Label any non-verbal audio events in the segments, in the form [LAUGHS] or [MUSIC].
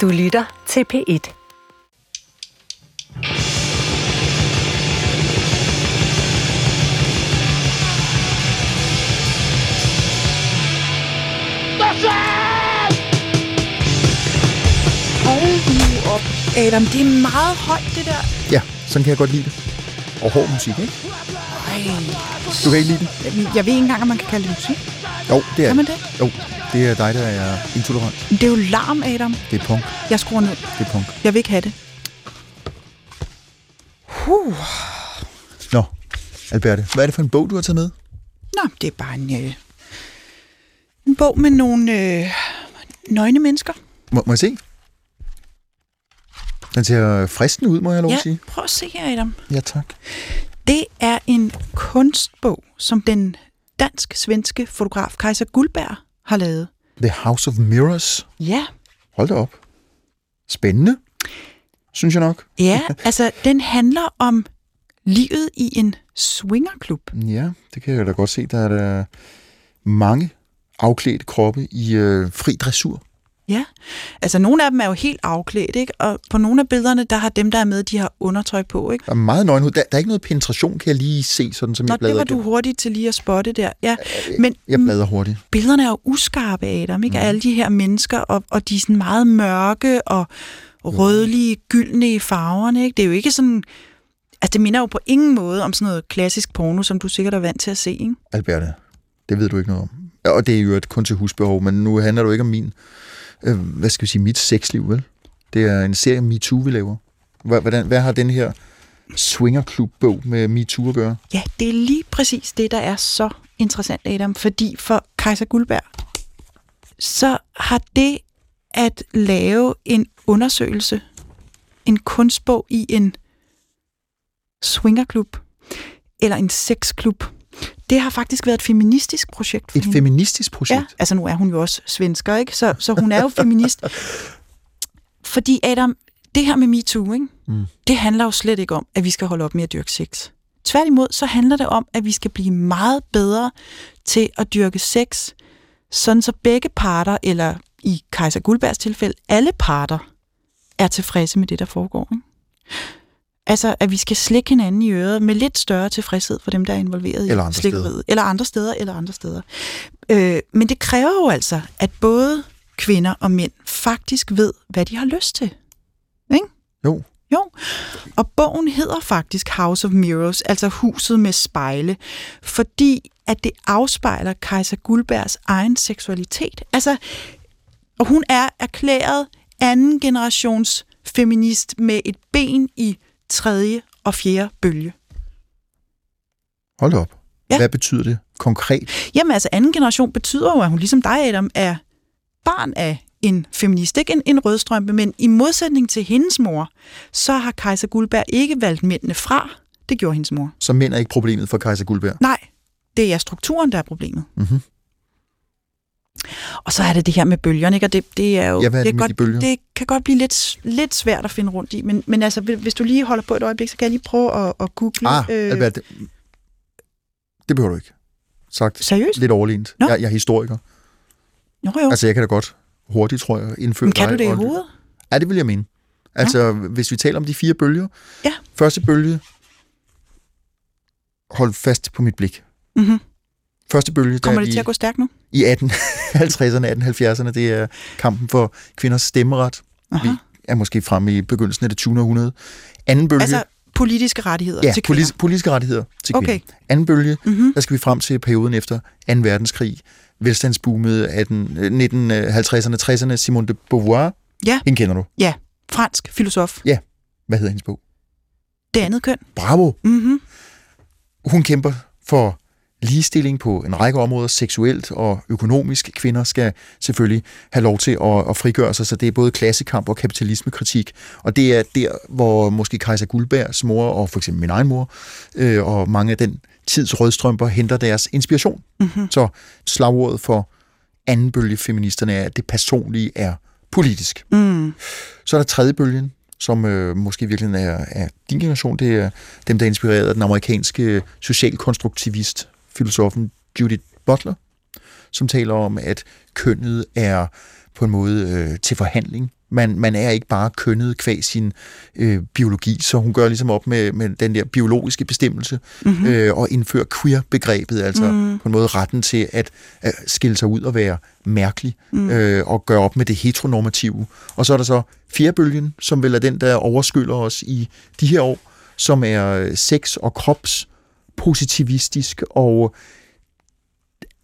Du lytter til P1. Hold nu op, Adam. Det er meget højt, det der. Ja, sådan kan jeg godt lide det. Og hård musik, ikke? Ej. Du kan ikke lide den? Jeg ved ikke engang, om man kan kalde det musik. Jo, det er Kan man det. det? Jo, det er dig, der er intolerant. Det er jo larm, Adam. Det er punk. Jeg skruer ned. Det er punk. Jeg vil ikke have det. Huh. Nå, Alberte, hvad er det for en bog, du har taget med? Nå, det er bare en, øh, en bog med nogle øh, nøgne mennesker. Må, må jeg se? Den ser fristende ud, må jeg lov at Ja, sige. prøv at se her, Adam. Ja, tak. Det er en kunstbog, som den dansk-svenske fotograf Kaiser Guldberg har lavet. The House of Mirrors. Ja, Hold da op. Spændende, synes jeg nok. ja altså den handler om livet i en swingerklub. Ja, det kan jeg da godt se. Der er der mange afklædte kroppe i øh, fri dressur. Ja, altså nogle af dem er jo helt afklædt, ikke? Og på nogle af billederne, der har dem, der er med, de har undertøj på, ikke? Der er meget nøgenhed. Der, der er ikke noget penetration, kan jeg lige se, sådan som Nå, jeg bladrer. det var du igennem. hurtig til lige at spotte der. Ja, men Jeg bladrer hurtigt. billederne er jo uskarpe, Adam, ikke? Mm. Af alle de her mennesker, og, og de er sådan meget mørke og rødlige, gyldne i farverne, ikke? Det er jo ikke sådan... Altså, det minder jo på ingen måde om sådan noget klassisk porno, som du sikkert er vant til at se, ikke? Alberte, det ved du ikke noget om. Og det er jo et kun til husbehov, men nu handler du ikke om min, øh, hvad skal vi sige, mit sexliv, vel? Det er en serie MeToo, vi laver. Hvordan, hvad har den her swingerklub-bog med MeToo at gøre? Ja, det er lige præcis det, der er så interessant, Adam, fordi for Kaiser Guldberg, så har det at lave en undersøgelse, en kunstbog i en swingerklub, eller en sexklub, det har faktisk været et feministisk projekt for Et hende. feministisk projekt? Ja, altså nu er hun jo også svensker, ikke? Så, så hun er jo feminist. [LAUGHS] Fordi Adam, det her med MeToo, ikke? Mm. det handler jo slet ikke om, at vi skal holde op med at dyrke sex. Tværtimod, så handler det om, at vi skal blive meget bedre til at dyrke sex, sådan så begge parter, eller i Kaiser Guldbergs tilfælde, alle parter, er tilfredse med det, der foregår. Ikke? Altså, at vi skal slikke hinanden i øret med lidt større tilfredshed for dem, der er involveret Eller i andre slikkeriet. Eller andre steder, eller andre steder. Øh, men det kræver jo altså, at både kvinder og mænd faktisk ved, hvad de har lyst til. Ikke? Jo. Jo, og bogen hedder faktisk House of Mirrors, altså huset med spejle, fordi at det afspejler Kaiser Guldbergs egen seksualitet. Altså, og hun er erklæret anden generations feminist med et ben i tredje og fjerde bølge. Hold op. Ja. Hvad betyder det konkret? Jamen altså, anden generation betyder jo, at hun ligesom dig, Adam, er barn af en feminist, ikke en, en rødstrømpe, men i modsætning til hendes mor, så har Kaiser Guldberg ikke valgt mændene fra. Det gjorde hendes mor. Så mænd er ikke problemet for Kaiser Guldberg. Nej, det er strukturen, der er problemet. Mhm. Og så er det det her med bølgerne, ikke? Og det, det er jo... Ja, er det med godt, de? Det kan godt blive lidt, lidt svært at finde rundt i, men, men altså, hvis- du lige holder på et øjeblik, så kan jeg lige prøve at, at google. Ah, øh, Albert, det, det behøver du ikke. Sagt seriøst? lidt overlænt. Nå. Jeg, jeg er historiker. Jo, jo. Altså, jeg kan da godt hurtigt, tror jeg, indføre men kan du dig det i hovedet? Ja, det vil jeg mene. Altså, hvis vi taler om de fire bølger. Ja. Første bølge. Hold fast på mit blik. Mm-hmm. Første bølge, der Kommer er det i, til at gå stærkt nu? I 1850'erne, [LAUGHS] 1870'erne, det er kampen for kvinders stemmeret. Aha. Vi er måske fremme i begyndelsen af det 20. århundrede. Anden bølge, Altså politiske rettigheder ja, til kvinder. polis, politiske rettigheder til Okay. kvinder. Anden bølge, Mm-hmm. der skal vi frem til perioden efter 2. verdenskrig. Velstandsboomet af den 1950'erne, 60'erne. Simone de Beauvoir, Ja. hende kender du. Ja, fransk filosof. Hvad hedder hendes bog? Det andet køn. Bravo! Mm-hmm. Hun kæmper for ligestilling på en række områder, seksuelt og økonomisk. Kvinder skal selvfølgelig have lov til at, at frigøre sig, så det er både klassekamp og kapitalismekritik. Og det er der, hvor måske Kaiser Guldbergs mor, og for eksempel min egen mor, øh, og mange af den tids rødstrømper henter deres inspiration. Mm-hmm. Så slagordet for anden bølge feministerne er, at det personlige er politisk. Mm. Så er der tredje bølgen, som øh, måske virkelig er, er din generation. Det er dem, der er inspireret af den amerikanske socialkonstruktivist, filosofen Judith Butler, som taler om, at kønnet er på en måde øh, til forhandling Man, man er ikke bare kønnet kvæg sin øh, biologi, så hun gør ligesom op med, med den der biologiske bestemmelse mm-hmm. øh, og indfører queer-begrebet, altså mm. på en måde retten til at, at skille sig ud og være mærkelig mm. øh, og gøre op med det heteronormative. Og så er der så fjerbølgen, som vel er den, der overskylder os i de her år, som er sex- og kropspositivistisk og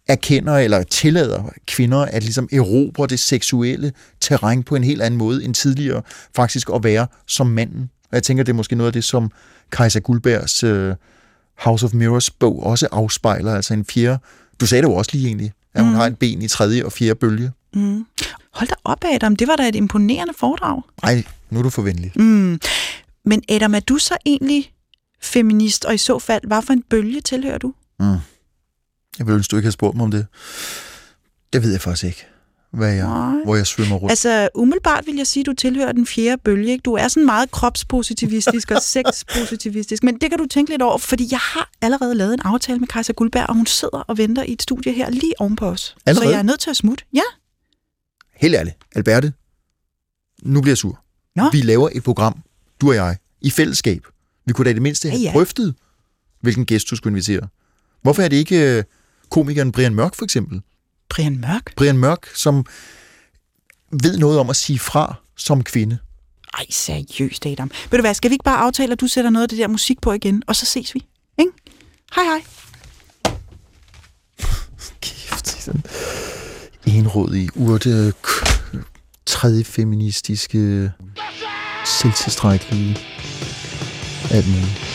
erkender eller tillader kvinder at ligesom erobre det seksuelle terræn på en helt anden måde end tidligere, faktisk at være som manden. Og jeg tænker, det er måske noget af det, som Kajsa Guldbergs uh, House of Mirrors bog også afspejler, altså en fjerde, du sagde det jo også lige egentlig, at hun mm. har en ben i tredje og fjerde bølge. Mm. Hold da op, Adam, det var da et imponerende foredrag. Nej, nu er du forvendelig. Mm. Men Adam, er du så egentlig feminist, og i så fald, hvad for en bølge tilhører du? Mm. Jeg vil ønske, du ikke har spurgt mig om det. Det ved jeg faktisk ikke, hvad jeg, hvor jeg svømmer rundt. Altså, umiddelbart vil jeg sige, at du tilhører den fjerde bølge. Ikke? Du er sådan meget kropspositivistisk og [LAUGHS] sexpositivistisk, men det kan du tænke lidt over, fordi jeg har allerede lavet en aftale med Kajsa Guldberg, og hun sidder og venter i et studie her lige oven på os. Allerede? Så jeg er nødt til at smutte. Ja. Helt ærligt, Alberte, nu bliver jeg sur. Nå? Vi laver et program, du og jeg, i fællesskab. Vi kunne da i det mindste have ja, ja. drøftet, hvilken gæst du skulle invitere. Hvorfor er det ikke øh, komikeren Brian Mørk for eksempel? Brian Mørk? Brian Mørk, som ved noget om at sige fra som kvinde. Ej, seriøst, Adam. Ved du hvad, skal vi ikke bare aftale, at du sætter noget af det der musik på igen, og så ses vi? Ikke? Hej, hej. [LAUGHS] Kæft, sådan enrådig, urte, tredje feministiske, selvtilstrækkelige, alt muligt.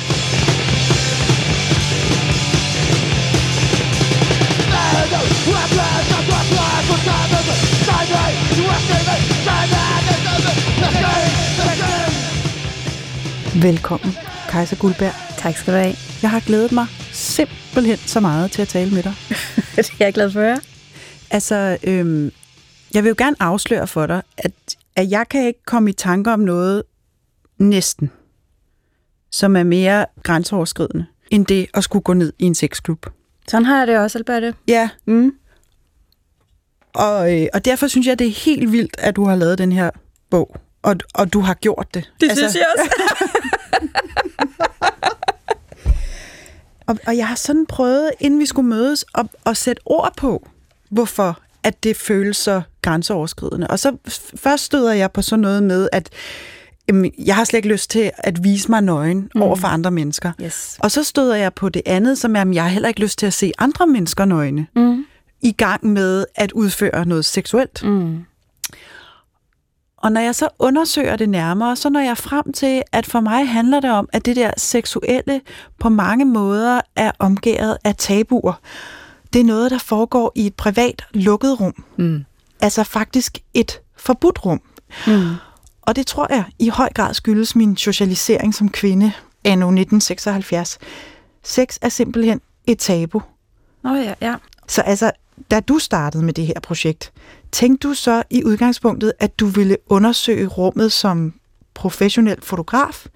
Velkommen, Kajsa Guldberg. Tak skal du have. Jeg har glædet mig simpelthen så meget til at tale med dig. [LAUGHS] det er jeg glad for at høre. Altså, øhm, jeg vil jo gerne afsløre for dig, at, at jeg kan ikke komme i tanke om noget næsten, som er mere grænseoverskridende, end det at skulle gå ned i en sexklub. Sådan har jeg det også, Alberte. Ja. Mm. Og, øh, og derfor synes jeg, det er helt vildt, at du har lavet den her bog. Og, og du har gjort det. Det altså, synes jeg også. [LAUGHS] og, og jeg har sådan prøvet, inden vi skulle mødes, at, at sætte ord på, hvorfor at det føles så grænseoverskridende. Og så først støder jeg på sådan noget med, at jamen, jeg har slet ikke lyst til at vise mig nøgen mm. over for andre mennesker. Yes. Og så støder jeg på det andet, som er, at jeg har heller ikke lyst til at se andre mennesker nøgne. Mm i gang med at udføre noget seksuelt. Mm. Og når jeg så undersøger det nærmere, så når jeg frem til, at for mig handler det om, at det der seksuelle på mange måder er omgået af tabuer. Det er noget, der foregår i et privat lukket rum. Mm. Altså faktisk et forbudt rum. Mm. Og det tror jeg i høj grad skyldes min socialisering som kvinde anno 1976. Sex er simpelthen et tabu. Nå oh ja, ja. Så altså, da du startede med det her projekt, tænkte du så i udgangspunktet, at du ville undersøge rummet som professionel fotograf,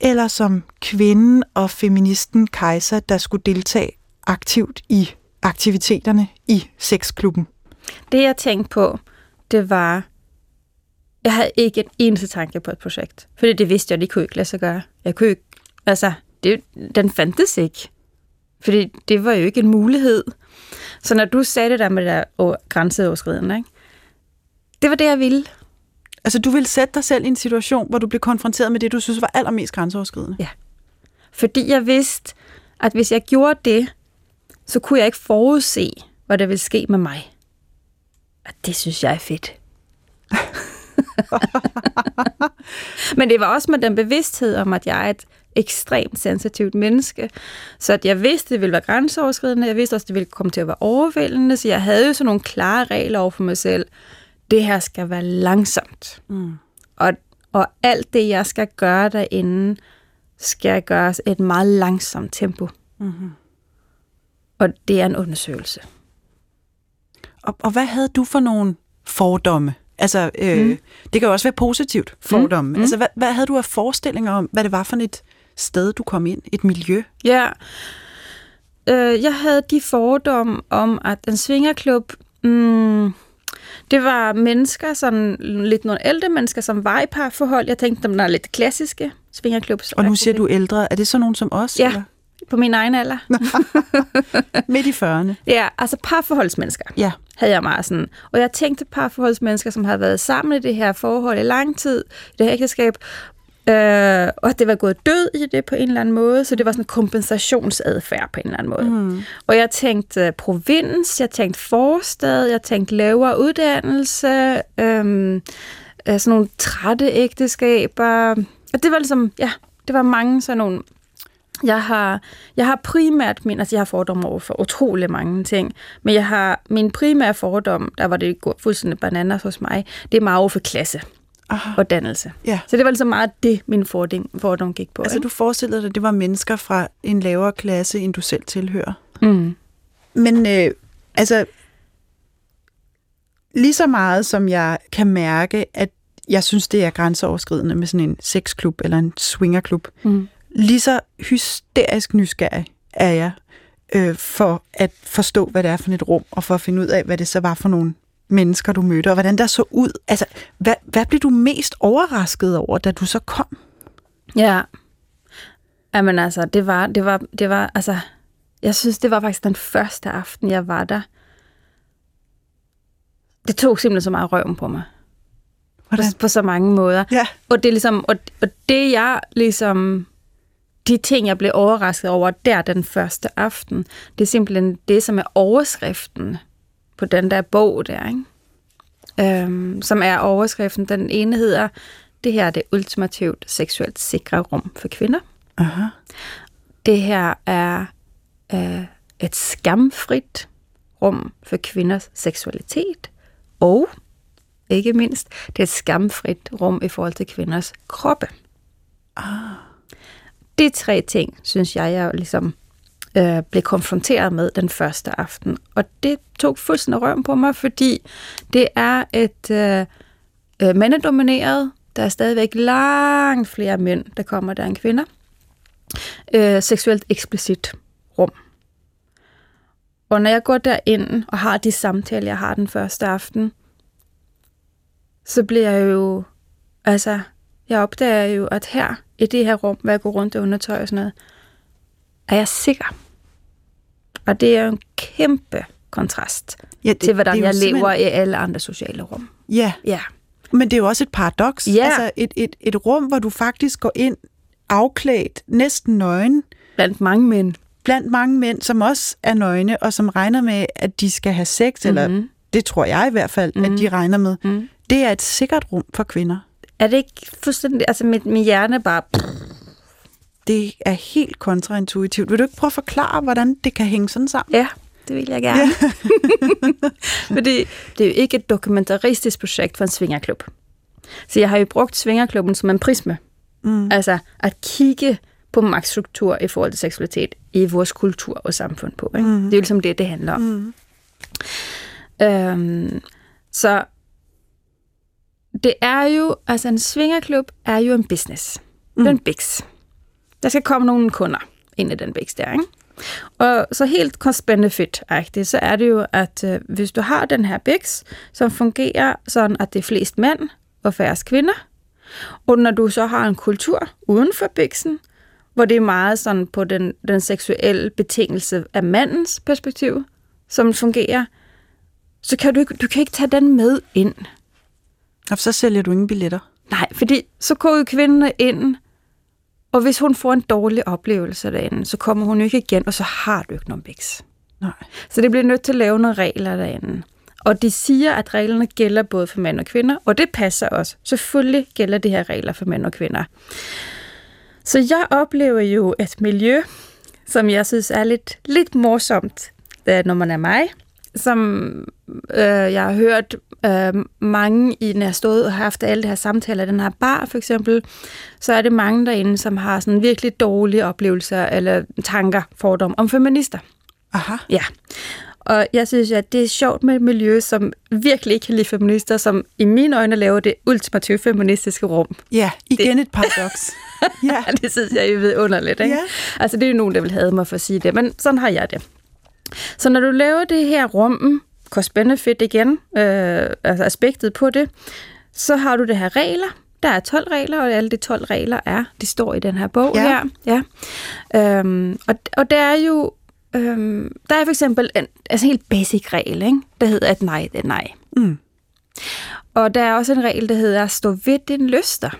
eller som kvinden og feministen Kaiser, der skulle deltage aktivt i aktiviteterne i sexklubben? Det jeg tænkte på, det var, jeg havde ikke en eneste tanke på et projekt. Fordi det vidste jeg, det kunne ikke lade sig gøre. Jeg kunne ikke, altså, det, den fandtes ikke. Fordi det var jo ikke en mulighed. Så når du sagde det der med det der grænseoverskridende, ikke? det var det, jeg ville. Altså, du ville sætte dig selv i en situation, hvor du blev konfronteret med det, du synes var allermest grænseoverskridende? Ja. Fordi jeg vidste, at hvis jeg gjorde det, så kunne jeg ikke forudse, hvad der ville ske med mig. Og det synes jeg er fedt. [LAUGHS] [LAUGHS] Men det var også med den bevidsthed om, at jeg er et ekstremt sensitivt menneske. Så at jeg vidste, det ville være grænseoverskridende. Jeg vidste også, det ville komme til at være overvældende. Så jeg havde jo sådan nogle klare regler over for mig selv. Det her skal være langsomt. Mm. Og, og alt det, jeg skal gøre derinde, skal gøres et meget langsomt tempo. Mm-hmm. Og det er en undersøgelse. Og, og hvad havde du for nogle fordomme? Altså, øh, mm. det kan jo også være positivt, fordomme. Mm. Altså, hvad, hvad havde du af forestillinger om, hvad det var for et sted, du kom ind? Et miljø? Ja. Øh, jeg havde de fordomme om, at en svingerklub, mm, Det var mennesker, sådan lidt nogle ældre mennesker, som var i parforhold. Jeg tænkte, dem er lidt klassiske svingerklubs. Og nu siger du ældre. Er det så nogen som os? Ja, Eller? på min egen alder. [LAUGHS] Midt i 40'erne. Ja, altså parforholdsmennesker Ja. Havde jeg meget sådan. Og jeg tænkte parforholdsmennesker, som havde været sammen i det her forhold i lang tid, i det her ægteskab, øh, og det var gået død i det på en eller anden måde, så det var sådan en kompensationsadfærd på en eller anden måde. Mm. Og jeg tænkte øh, provins, jeg tænkte forstad, jeg tænkte lavere uddannelse, øh, øh, sådan nogle trætte ægteskaber. Og det var ligesom, ja, det var mange sådan nogle jeg har, jeg har primært min, altså jeg har fordomme over for utrolig mange ting, men jeg har min primære fordom, der var det fuldstændig bananas hos mig, det er meget over for klasse Aha. og dannelse. Ja. Så det var ligesom meget det, min fordom, fordom gik på. Altså, ikke? du forestillede dig, at det var mennesker fra en lavere klasse, end du selv tilhører. Mm. Men øh, altså, lige så meget som jeg kan mærke, at jeg synes, det er grænseoverskridende med sådan en sexklub eller en swingerklub, Mm. Lige så hysterisk nysgerrig er jeg øh, for at forstå, hvad det er for et rum, og for at finde ud af, hvad det så var for nogle mennesker, du mødte, og hvordan der så ud. Altså, hvad, hvad blev du mest overrasket over, da du så kom? Ja. Jamen altså, det var, det var, det var, altså, jeg synes, det var faktisk den første aften, jeg var der. Det tog simpelthen så meget røven på mig. På, Hvordan? på så mange måder. Ja. Og det er ligesom, og, og det jeg ligesom, de ting, jeg blev overrasket over der den første aften, det er simpelthen det, som er overskriften på den der bog der, ikke? Øhm, som er overskriften. Den ene hedder, det her er det ultimativt seksuelt sikre rum for kvinder. Aha. Det her er øh, et skamfrit rum for kvinders seksualitet, og ikke mindst, det er et skamfrit rum i forhold til kvinders kroppe. Ah. De tre ting, synes jeg, jeg ligesom øh, blev konfronteret med den første aften. Og det tog fuldstændig røven på mig, fordi det er et øh, øh mandedomineret, der er stadigvæk langt flere mænd, der kommer der end kvinder. Øh, seksuelt eksplicit rum. Og når jeg går derind og har de samtaler, jeg har den første aften, så bliver jeg jo, altså, jeg opdager jo, at her, i det her rum, hvor jeg går rundt i undertøj og sådan noget, er jeg sikker. Og det er jo en kæmpe kontrast Ja, det, til, hvordan det jeg lever i alle andre sociale rum. Ja, Ja. men det er jo også et paradoks. Ja. Altså et, et, et rum, hvor du faktisk går ind afklædt, næsten nøgen, Blandt mange mænd. blandt mange mænd, som også er nøgne, og som regner med, at de skal have sex, mm-hmm. eller Mhm. det tror jeg i hvert fald, mm-hmm. at de regner med. Mm. Det er et sikkert rum for kvinder. Er det ikke fuldstændig... Altså, mit, min hjerne er bare... Det er helt kontraintuitivt. Vil du ikke prøve at forklare, hvordan det kan hænge sådan sammen? Ja, det vil jeg gerne. [LAUGHS] Fordi det er jo ikke et dokumentaristisk projekt for en svingerklub. Så jeg har jo brugt svingerklubben som en prisme. Mm. Altså at kigge på magtstruktur i forhold til seksualitet i vores kultur og samfund på. Ikke? Mm. Det er jo ligesom det, det handler om. Mm. Øhm, så det er jo, altså en svingerklub er jo en business. Det er en biks. Der skal komme nogle kunder ind i den biks der, ikke? Og så helt cost-benefit-agtigt, så er det jo, at øh, hvis du har den her biks, som fungerer sådan, at det er flest mænd og færrest kvinder, og når du så har en kultur uden for biksen, hvor det er meget sådan på den, den seksuelle betingelse af mandens perspektiv, som fungerer, så kan du, ikke, du kan ikke tage den med ind. Og så sælger du ingen billetter. Nej, fordi så går jo kvinden ind, og hvis hun får en dårlig oplevelse derinde, så kommer hun ikke igen, og så har du ikke nogen biks. Nej. Så det bliver nødt til at lave nogle regler derinde. Og de siger, at reglerne gælder både for mænd og kvinder, og det passer også. Selvfølgelig gælder de her regler for mænd og kvinder. Så jeg oplever jo et miljø, som jeg synes er lidt, lidt morsomt, når man er mig. Som øh, jeg har hørt øh, mange, i, når jeg har stået og haft alle de her samtaler den her bar for eksempel, så er det mange derinde, som har sådan virkelig dårlige oplevelser eller tanker, fordom om feminister. Aha. Ja. Og jeg synes, at det er sjovt med et miljø, som virkelig ikke kan lide feminister, som i mine øjne laver det ultimative feministiske rum. Ja, igen det... et paradoks. [LAUGHS] ja. det synes jeg er vidunderligt, ikke? Ja. Altså, det er jo nogen, der vil have mig for at sige det, men sådan har jeg det. Så når du laver det her rum, cost-benefit igen, øh, altså aspektet på det, så har du det her regler. Der er 12 regler, og alle de 12 regler er, de står i den her bog Ja. her. Ja. Øhm, og, og der er jo, øhm, der er for eksempel en altså en helt basic regel, ikke? der hedder, at nej, det er nej. Mm. Og der er også en regel, der hedder, stå ved din lyster.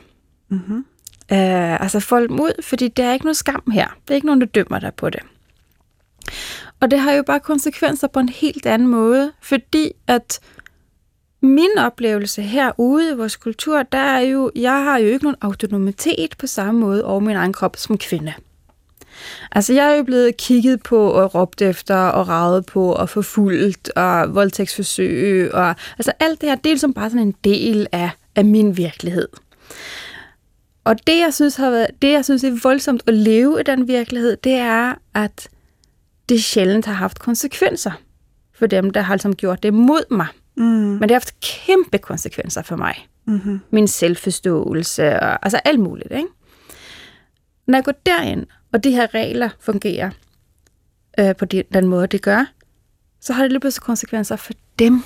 Mm-hmm. Øh, altså fold dem ud, fordi der er ikke noget skam her. Der er ikke nogen, der dømmer dig på det. Og det har jo bare konsekvenser på en helt anden måde, fordi at min oplevelse herude i vores kultur, der er jo, jeg har jo ikke nogen autonomitet på samme måde over min egen krop som kvinde. Altså, jeg er jo blevet kigget på og råbt efter og ravet på og forfulgt og voldtægtsforsøg og altså alt det her, det er ligesom bare sådan en del af, af min virkelighed. Og det, jeg synes har været, det, jeg synes er voldsomt at leve i den virkelighed, det er, at det sjældent har haft konsekvenser for dem, der har ligesom gjort det mod mig. Mm. Men det har haft kæmpe konsekvenser for mig. Mm-hmm. Min selvforståelse og altså alt muligt. Ikke? Når jeg går derind, og de her regler fungerer øh, på de, den måde, det gør, så har det lige pludselig konsekvenser for dem.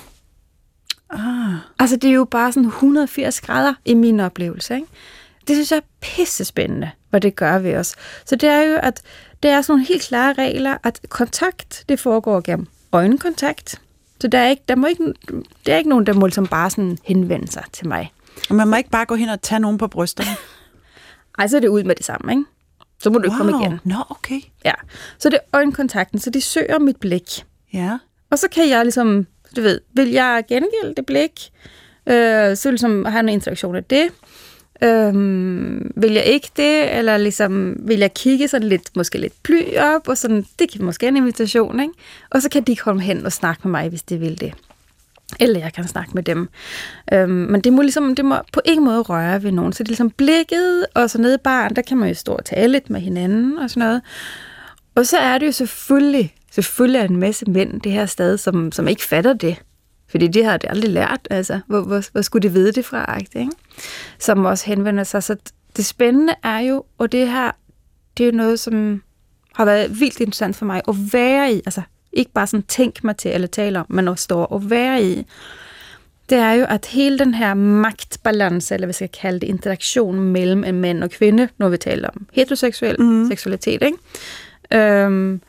Ah. Altså, det er jo bare sådan 180 grader i min oplevelse. Ikke? Det synes jeg er pissespændende, hvad det gør ved os. Så det er jo, at det er sådan nogle helt klare regler, at kontakt, det foregår gennem øjenkontakt. Så der er ikke, der må ikke, der er ikke nogen, der må ligesom bare sådan henvende sig til mig. Og man må ikke bare gå hen og tage nogen på brysterne. [LAUGHS] Ej, så er det ud med det samme, ikke? Så må du wow. komme igen. Nå, okay. Ja. Så det er øjenkontakten, så de søger mit blik. Ja. Og så kan jeg ligesom, du ved, vil jeg gengælde det blik, øh, så ligesom have en interaktion af det. Øhm, vil jeg ikke det, eller ligesom, vil jeg kigge sådan lidt, måske lidt bly op, og sådan, det kan måske en invitation, ikke? Og så kan de komme hen og snakke med mig, hvis de vil det. Eller jeg kan snakke med dem. Øhm, men det må, ligesom, det må på ingen måde røre ved nogen. Så det er ligesom blikket, og så nede i barn, der kan man jo stå og tale lidt med hinanden og sådan noget. Og så er det jo selvfølgelig, selvfølgelig er en masse mænd det her sted, som, som ikke fatter det. Fordi det har det aldrig lært, altså. Hvor, hvor, hvor skulle de vide det fra, ikke? Som også henvender sig. Så det spændende er jo, og det her, det er jo noget, som har været vildt interessant for mig at være i. Altså, ikke bare sådan tænke mig til eller tale om, men at stå og være i. Det er jo, at hele den her magtbalance, eller hvad skal jeg kalde det, interaktion mellem en mand og kvinde, når vi taler om heteroseksuel mm. seksualitet, ikke? Øhm,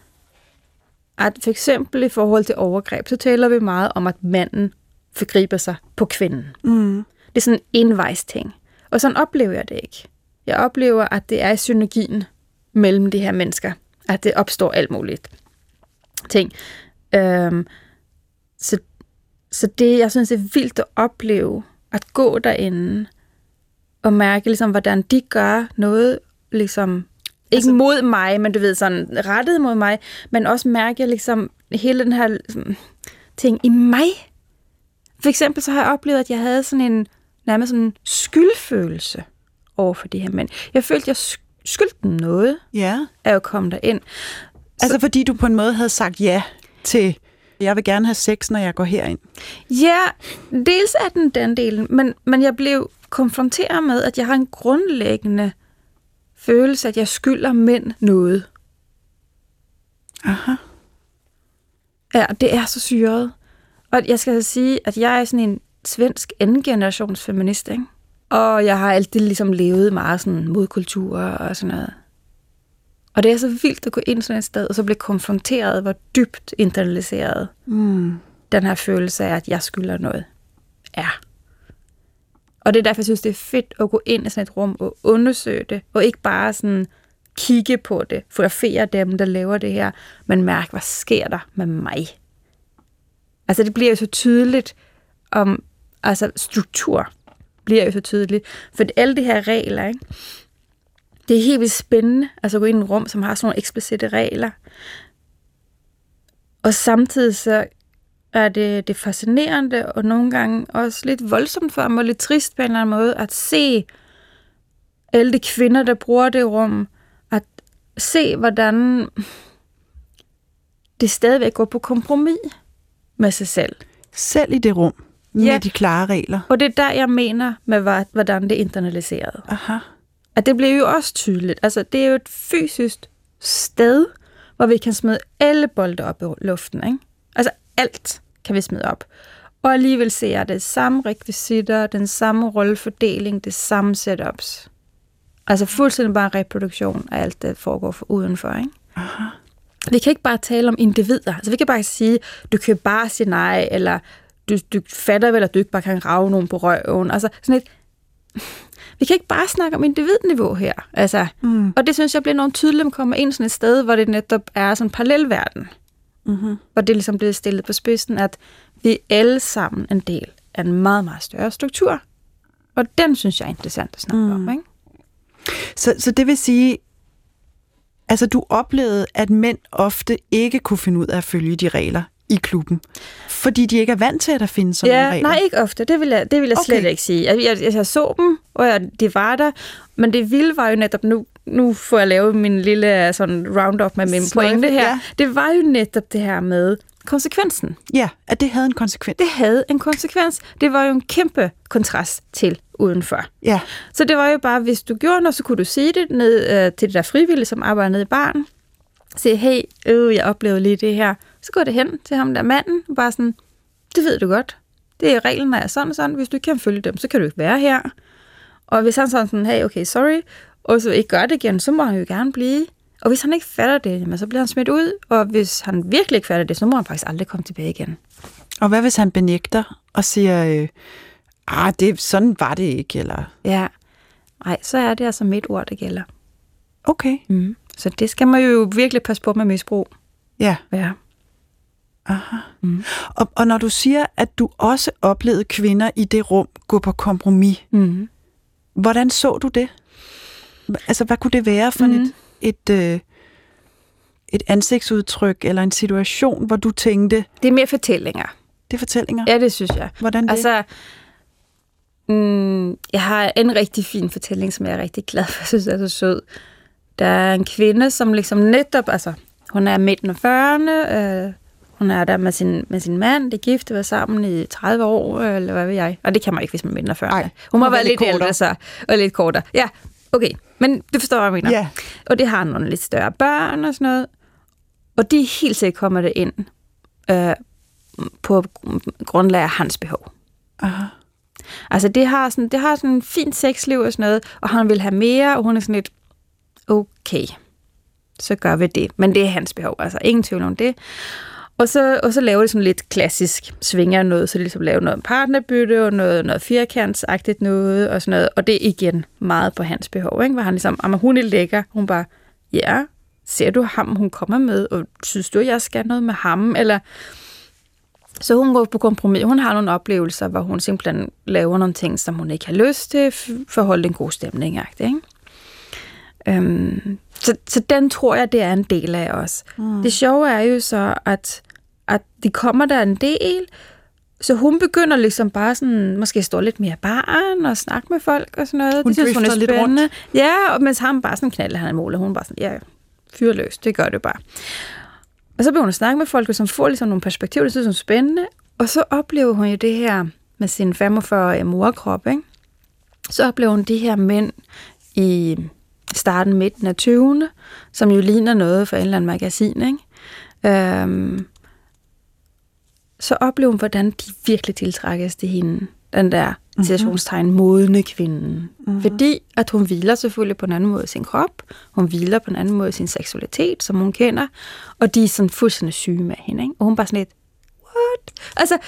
at for eksempel i forhold til overgreb, så taler vi meget om, at manden forgriber sig på kvinden. Mm. Det er sådan en envejs ting. Og sådan oplever jeg det ikke. Jeg oplever, at det er synergien mellem de her mennesker. At det opstår alt muligt ting. Øhm, så, så det, jeg synes, er vildt at opleve, at gå derinde og mærke, ligesom, hvordan de gør noget, ligesom, ikke altså, mod mig, men du ved, sådan rettet mod mig, men også mærke, ligesom, hele den her ligesom, ting i mig. For eksempel så har jeg oplevet, at jeg havde sådan en nærmest sådan en skyldfølelse over for de her mænd. Jeg følte, jeg skyldte dem noget Ja. af at komme derind. Altså fordi du på en måde havde sagt ja til, jeg vil gerne have sex, når jeg går herind. Ja, dels er den den del, men, men jeg blev konfronteret med, at jeg har en grundlæggende følelse, at jeg skylder mænd noget. Aha. Ja, det er så syret. Og jeg skal altså sige, at jeg er sådan en svensk anden generations feminist, ikke? Og jeg har altid ligesom levet meget sådan modkultur og sådan noget. Og det er så vildt at gå ind sådan et sted, og så blive konfronteret, hvor dybt internaliseret Mm. den her følelse af, at jeg skylder noget, er. Og det er derfor, jeg synes, det er fedt at gå ind i sådan et rum og undersøge det, og ikke bare sådan kigge på det, fotografere dem, der laver det her, men mærke, hvad sker der med mig? Altså, det bliver jo så tydeligt om, altså struktur bliver jo så tydeligt, for alle de her regler, ikke? det er helt vildt spændende, altså at gå ind i et rum, som har sådan nogle eksplicite regler. Og samtidig så er det, det fascinerende, og nogle gange også lidt voldsomt for mig, og lidt trist på en eller anden måde, at se alle de kvinder, der bruger det rum, at se, hvordan det stadigvæk går på kompromis med sig selv. Selv i det rum, med Ja. de klare regler. Og det er der, jeg mener med, hvordan det er internaliseret. Aha. At det bliver jo også tydeligt. Altså, det er jo et fysisk sted, hvor vi kan smide alle bolde op i luften, ikke? Altså alt. Kan vi smide op. Og alligevel ser jeg det samme rekvisitter, den samme rollefordeling, det samme setups. Altså fuldstændig bare reproduktion af alt, det foregår for udenfor, ikke? Aha. Vi kan ikke bare tale om individer. Altså vi kan bare sige, du kan bare sige nej, eller du, du fatter vel, at du ikke bare kan rave nogen på røven. Altså sådan et, [LAUGHS] vi kan ikke bare snakke om individniveau her. Altså, Mm. og det synes jeg bliver enormt tydeligt, at man kommer ind sådan et sted, hvor det netop er sådan en parallelverden. Mm-hmm. Hvor det ligesom bliver stillet på spidsen, at vi er alle sammen en del af en meget, meget større struktur. Og den synes jeg er interessant at snakke Mm. om. Ikke? Så, så det vil sige, altså du oplevede, at mænd ofte ikke kunne finde ud af at følge de regler i klubben, fordi de ikke er vant til, at der findes sådan nogle Ja, regler. nej, ikke ofte. Det vil jeg, det vil jeg slet Okay. ikke sige. Jeg, jeg, jeg så dem, og jeg, de var der, men det vilde var jo netop, nu, nu får jeg lavet min lille sådan roundup med min Sløjfe, pointe her. ja. Det var jo netop det her med konsekvensen. Ja, at det havde en konsekvens. Det havde en konsekvens. Det var jo en kæmpe kontrast til udenfor. Ja, Så det var jo bare, hvis du gjorde noget, så kunne du sige det ned øh, til det der frivillige, som arbejder nede i baren. Sige, hey, øh, jeg oplevede lige det her. Så går det hen til ham der manden, og bare sådan, det ved du godt. Det er reglerne er sådan og sådan. Hvis du ikke kan følge dem, så kan du ikke være her. Og hvis han sådan sådan, hey, okay, sorry, og så ikke gør det igen, så må han jo gerne blive. Og hvis han ikke fatter det, jamen, så bliver han smidt ud. Og hvis han virkelig ikke fatter det, så må han faktisk aldrig komme tilbage igen. og hvad hvis han benægter og siger, øh, ah, det, sådan var det ikke, eller Ja, nej, så er det altså mit ord, der gælder. okay, Mm. Så det skal man jo virkelig passe på med misbrug. ja. Ja. Aha. Mm. Og, og når du siger, at du også oplevede kvinder i det rum gå på kompromis, Mm. hvordan så du det? Altså, hvad kunne det være for Mhm. mm. et, et, øh, et ansigtsudtryk eller en situation, hvor du tænkte, Det er mere fortællinger. det er fortællinger? Ja, det synes jeg. Hvordan det? Altså, mm, jeg har en rigtig fin fortælling, som jeg er rigtig glad for. Jeg synes, det er så sød. Der er en kvinde, som ligesom netop, altså, hun er midten af 40'erne, øh, hun er der med sin, med sin mand, de er gift, de var sammen i 30 år, øh, eller hvad ved jeg. Og det kan man ikke, hvis man er midten af 40'erne. Ej, hun må være lidt, lidt ældre, kortere. så, og lidt kortere. Ja, okay. Men du forstår, jeg mener. Ja. Og det har nogle lidt større børn og sådan noget. Og de helt sikkert kommer det ind øh, på grundlag af hans behov. Aha. Altså det har sådan, det har sådan en fint sexliv og sådan noget, og han vil have mere, og hun er sådan lidt, okay, så gør vi det. Men det er hans behov, altså ingen tvivl om det. Og så, og så laver de sådan lidt klassisk svinger noget, så de ligesom laver noget partnerbytte og noget, noget firkantsagtigt noget og sådan noget. Og det er igen meget på hans behov, ikke? hvor han ligesom, jamen hun er lækker, hun bare, ja, ser du ham, hun kommer med, og synes du, jeg skal noget med ham, eller... Så hun går på kompromis. Hun har nogle oplevelser, hvor hun simpelthen laver nogle ting, som hun ikke har lyst til, for at holde en god stemning. Ikke? Øhm, så, så den tror jeg, det er en del af os. Mm. Det sjove er jo så, at, at de kommer der en del, så hun begynder ligesom bare sådan, måske stå lidt mere i baren og snakke med folk og sådan noget. Hun det synes hun er lidt spændende. Ja, og mens han bare sådan knalder han i målet. Hun bare sådan, ja, fyr løs, det gør det bare. Og så begynder hun at snakke med folk, som får ligesom nogle perspektiver, det synes hun er spændende. Og så oplever hun jo det her med sin 45-årige morkrop, ikke? Så oplever hun de her mænd i starten, midten af 20'erne, som jo ligner noget for en eller anden magasin, ikke? Øhm, så oplever hun, hvordan de virkelig tiltrækkes til hende. Den der Mhm. situationstegn modne kvinden. Mm-hmm. Fordi at hun hviler selvfølgelig på en anden måde sin krop, hun hviler på en anden måde sin seksualitet, som hun kender, og de er sådan fuldstændig syge med hende. Ikke? Og hun bare sådan lidt, what? Altså,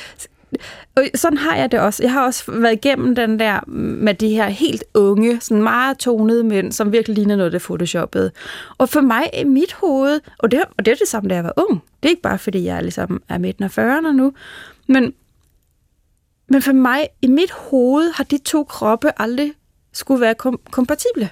Øh, sådan har jeg det også. Jeg har også været igennem den der med de her helt unge, sådan meget tonede mænd, som virkelig ligner noget, der er photoshoppet. Og for mig i mit hoved, og det, og det er det samme, da jeg var ung. Det er ikke bare, fordi jeg ligesom er midten af 40'erne nu, men, men for mig i mit hoved har de to kroppe aldrig skulle være kom- kompatible.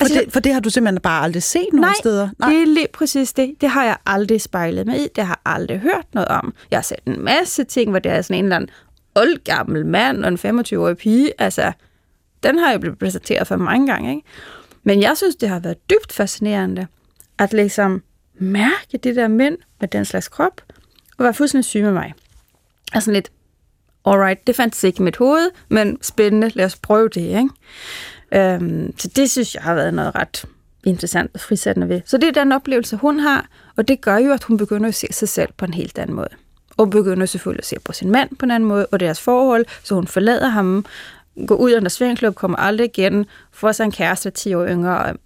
For, det, for det har du simpelthen bare aldrig set nogen Nej, steder? Nej, det er lige præcis det. Det har jeg aldrig spejlet mig i. Det har jeg aldrig hørt noget om. Jeg har set en masse ting, hvor det er sådan en eller anden oldgammel mand og en 25-årig pige. Altså, den har jeg blevet præsenteret for mange gange. Ikke? Men jeg synes, det har været dybt fascinerende at ligesom mærke de der mænd med den slags krop, og være fuldstændig syge med mig. Altså lidt, alright, det fandt ikke i mit hoved, men spændende, lad os prøve det, ikke? Øhm, så det synes jeg har været noget ret interessant og frisættende ved. Så det er den oplevelse, hun har, og det gør jo, at hun begynder at se sig selv på en helt anden måde. og begynder selvfølgelig at se på sin mand på en anden måde, og deres forhold, så hun forlader ham, går ud under svingklub, kommer aldrig igen, får sig en kæreste 10 år yngre, og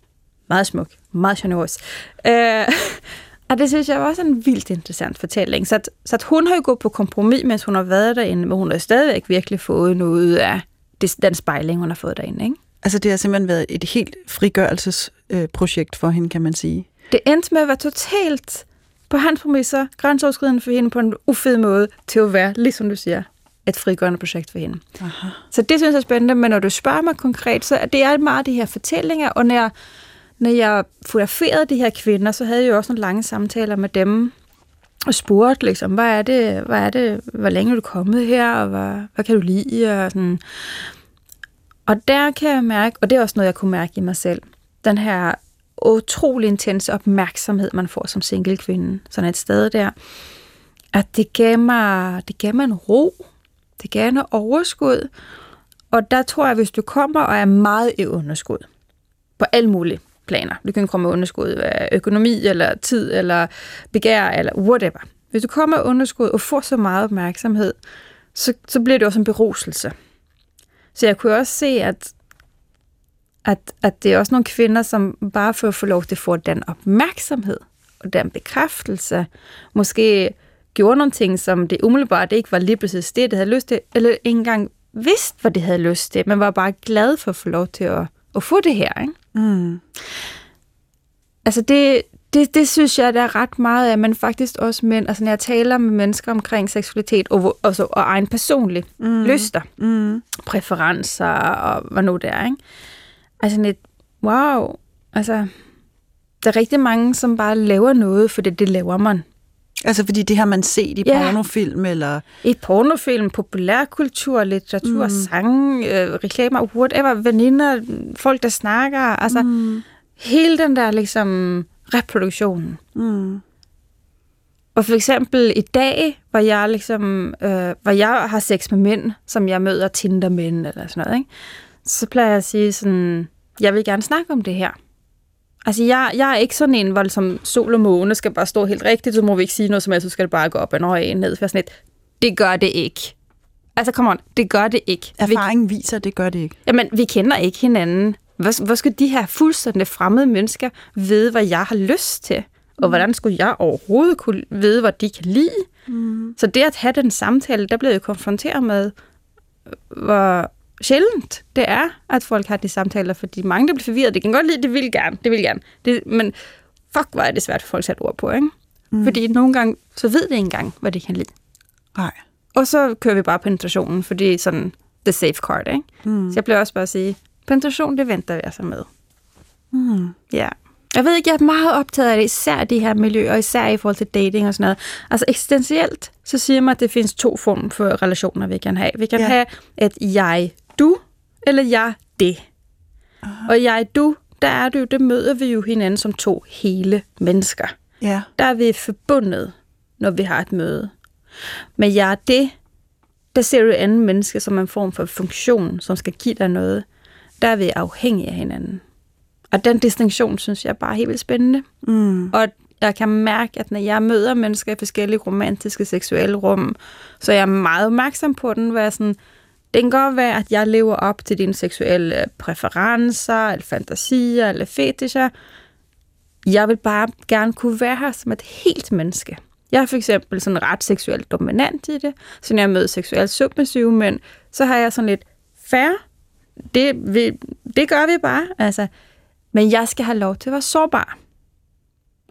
meget smuk, meget generøs. Øh, [LAUGHS] og det synes jeg var er en vildt interessant fortælling. Så, at, så at hun har jo gået på kompromis, mens hun har været derinde, men hun har stadigvæk virkelig fået noget af det, den spejling, hun har fået derinde. Ikke? Altså det har simpelthen været et helt frigørelsesprojekt for hende, kan man sige. Det endte med at være totalt på hans præmisser, grænseoverskridende for hende på en ufed måde, til at være, ligesom du siger, et frigørende projekt for hende. Aha. Så det synes jeg er spændende, men når du spørger mig konkret, så det er meget de her fortællinger, og når jeg, når jeg fotograferede de her kvinder, så havde jeg jo også nogle lange samtaler med dem, og spurgte liksom, hvad er det, hvad er det, hvor længe er du kommet her, og hvad, hvad kan du lide, og sådan. Og der kan jeg mærke, og det er også noget, jeg kunne mærke i mig selv, den her utrolig intense opmærksomhed, man får som single kvinde, sådan et sted der, at det gav mig, det gav mig en ro, det gav noget overskud, og der tror jeg, hvis du kommer og er meget i underskud, på alle mulige planer, du kan komme med underskud af økonomi, eller tid, eller begær, eller whatever. Hvis du kommer med underskud og får så meget opmærksomhed, så, så bliver det også en beruselse. Så jeg kunne også se, at, at, at det er også nogle kvinder, som bare for at få lov til at få den opmærksomhed og den bekræftelse, måske gjorde nogle ting, som det umiddelbart ikke var lige præcis det, det havde lyst til, eller ikke engang vidste, hvad det havde lyst til, men var bare glad for at få lov til at, at få det her. Ikke? Mm. Altså det, det, det synes jeg, der er ret meget af, men faktisk også mænd. Altså når jeg taler med mennesker omkring seksualitet og, og, og, og egen personlig mm. lyster, Mm. præferencer og hvad nu det er, ikke? Altså lidt, wow, altså der er rigtig mange, som bare laver noget, for det, det laver man. Altså fordi det har man set i Ja. pornofilm, eller... I pornofilm, populærkultur, litteratur, Mm. sang, øh, reklamer, whatever, veninder, folk, der snakker, altså. Mm. hele den der ligesom reproduktion. Mm. Og for eksempel i dag, hvor jeg ligesom, øh, hvor jeg har sex med mænd, som jeg møder Tinder-mænd eller sådan noget, ikke? så plejer jeg at sige sådan, jeg vil gerne snakke om det her. Altså, jeg, jeg er ikke sådan en, hvor som sol og måne skal bare stå helt rigtigt, så må vi ikke sige noget som helst, så skal det bare gå op og nøje ned. For sådan et, det gør det ikke. Altså, come on, det gør det ikke. Vi, Erfaringen viser, at det gør det ikke. jamen, vi kender ikke hinanden. Hvor, hvor skal de her fuldstændig fremmede mennesker vide, hvad jeg har lyst til? Og hvordan skulle jeg overhovedet kunne vide, hvad de kan lide? Mm. Så det at have den samtale, der blev jeg konfronteret med, hvor sjældent det er, at folk har de samtaler, fordi mange der bliver forvirret. Det kan godt lide, det vil gerne, det vil gerne. Det, men fuck, hvor er det svært for folk at sætte ord på, ikke? Mm. Fordi nogle gange, så ved de ikke engang, hvad de kan lide. Nej. Og så kører vi bare penetrationen, fordi det er sådan the safe card, ikke? Mm. Så jeg bliver også bare at sige, penetration, det venter jeg så med. Mm. Ja. Jeg ved ikke, jeg er meget optaget af det, især de her miljøer, især i forhold til dating og sådan noget. Altså eksistentielt, så siger man, at det findes to former for relationer, vi kan have. Vi kan Ja. have et jeg-du, eller jeg-det. Og jeg-du, der er det jo, det møder vi jo hinanden som to hele mennesker. Ja. Der er vi forbundet, når vi har et møde. Men jeg-det, der ser du et andet menneske som en form for funktion, som skal give dig noget. Der er vi afhængige af hinanden. Og den distinktion, synes jeg er bare helt vildt spændende. Mm. Og jeg kan mærke, at når jeg møder mennesker i forskellige romantiske, seksuelle rum, så er jeg meget opmærksom på den, hvor jeg sådan, det kan godt være, at jeg lever op til dine seksuelle præferencer, eller fantasier, eller fetischer. Jeg vil bare gerne kunne være her som et helt menneske. Jeg er for eksempel sådan ret seksuelt dominant i det, så når jeg møder seksuelt submissive mænd, så har jeg sådan lidt fair. Det, vi, det gør vi bare. Altså, men jeg skal have lov til at være sårbar.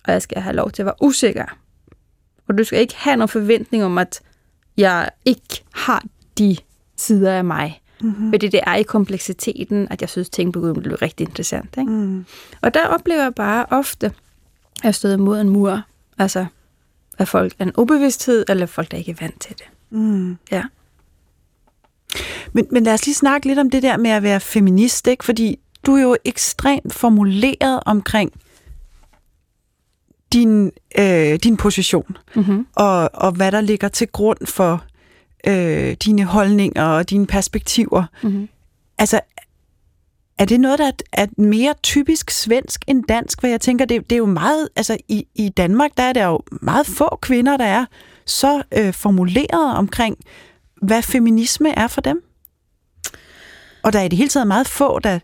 Og jeg skal have lov til at være usikker. Og du skal ikke have nogen forventning om, at jeg ikke har de sider af mig. Mm-hmm. Fordi det er i kompleksiteten, at jeg synes, ting begynder at blive rigtig interessant. Ikke? Mm. Og der oplever jeg bare ofte, at jeg støder mod en mur. Altså, at folk er en ubevidsthed, eller folk, der ikke er vant til det. Mm. Ja. Men, men lad os lige snakke lidt om det der med at være feminist, ikke? fordi du er jo ekstremt formuleret omkring din, øh, din position, Mm-hmm. og, og hvad der ligger til grund for øh, dine holdninger og dine perspektiver. Mm-hmm. Altså, er det noget, der er, er mere typisk svensk end dansk? For jeg tænker, det, det er jo meget, altså i, i Danmark, der er der jo meget få kvinder, der er så øh, formuleret omkring, hvad feminisme er for dem. Og der er i det hele taget meget få, der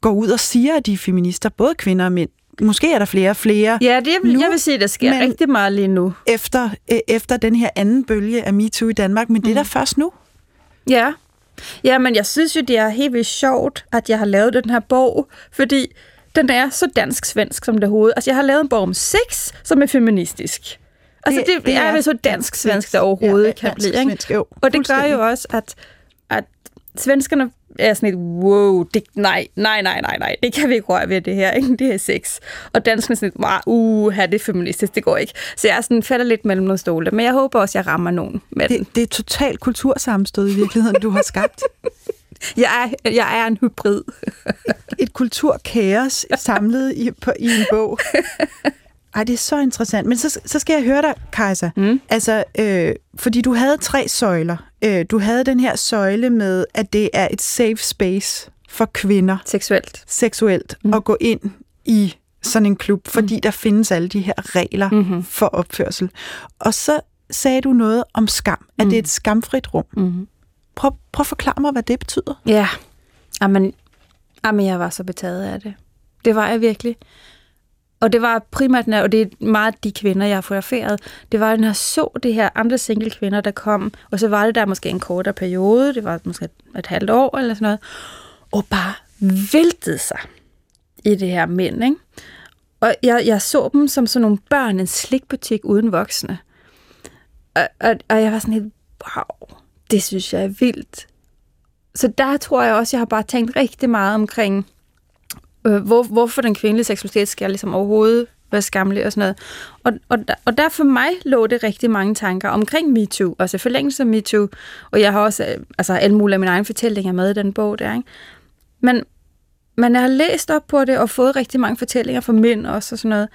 går ud og siger, at de er feminister, både kvinder og mænd. Måske er der flere og flere. Ja, det, jeg, jeg vil sige, der sker rigtig meget lige nu. Efter, øh, efter den her anden bølge af MeToo i Danmark, men mm. det er der først nu. Ja. Ja, men jeg synes jo, det er helt vildt sjovt, at jeg har lavet den her bog, fordi den er så dansk-svensk som det hoved. Altså, jeg har lavet en bog om sex, som er feministisk. Altså, det, det, det er, er så dansk-svensk, der overhovedet ja, kan blive. Ikke? Jo, og det gør jo også, at, at svenskerne er sådan et, wow, det, nej, nej, nej, nej, nej, det kan vi ikke røre ved det her, ikke? det er sex. Og danskerne er sådan et, wow, uh, her det er feministisk, det går ikke. Så jeg er sådan, falder lidt mellem nogle stole, men jeg håber også, jeg rammer nogen med det, den. Det er totalt kultursammenstød i virkeligheden, du har skabt. [LAUGHS] jeg, er, jeg er en hybrid. et kulturkaos samlet i, på, i en bog. [LAUGHS] Ej, det er så interessant. Men så, så skal jeg høre dig, Kajsa. Mm. Altså, øh, fordi du havde tre søjler. Øh, du havde den her søjle med, at det er et safe space for kvinder. Seksuelt. Seksuelt. Mm. At gå ind i sådan en klub, fordi mm. der findes alle de her regler mm-hmm. for opførsel. Og så sagde du noget om skam, at mm. det er et skamfrit rum. Mm. Prøv, prøv at forklare mig, hvad det betyder. Ja, Jamen, jamen jeg var så betaget af det. Det var jeg virkelig. Og det var primært, og det er meget de kvinder, jeg har fotograferet, det var, når jeg så det her andre single kvinder, der kom, og så var det der måske en kortere periode, det var måske et, et halvt år eller sådan noget, og bare væltede sig i det her mænd, ikke? Og jeg, jeg så dem som sådan nogle børn, en slikbutik uden voksne. Og, og, og jeg var sådan helt, wow, det synes jeg er vildt. Så der tror jeg også, jeg har bare tænkt rigtig meget omkring, øh, hvor, hvorfor den kvindelige seksualitet skal ligesom overhovedet være skamlig og sådan noget. Og, og, der, og der for mig lå det rigtig mange tanker omkring MeToo, altså forlængelse af MeToo, og jeg har også øh, altså, alle mulige af mine egne fortællinger med i den bog der. Ikke? Men, men jeg har læst op på det og fået rigtig mange fortællinger fra mænd også og sådan noget,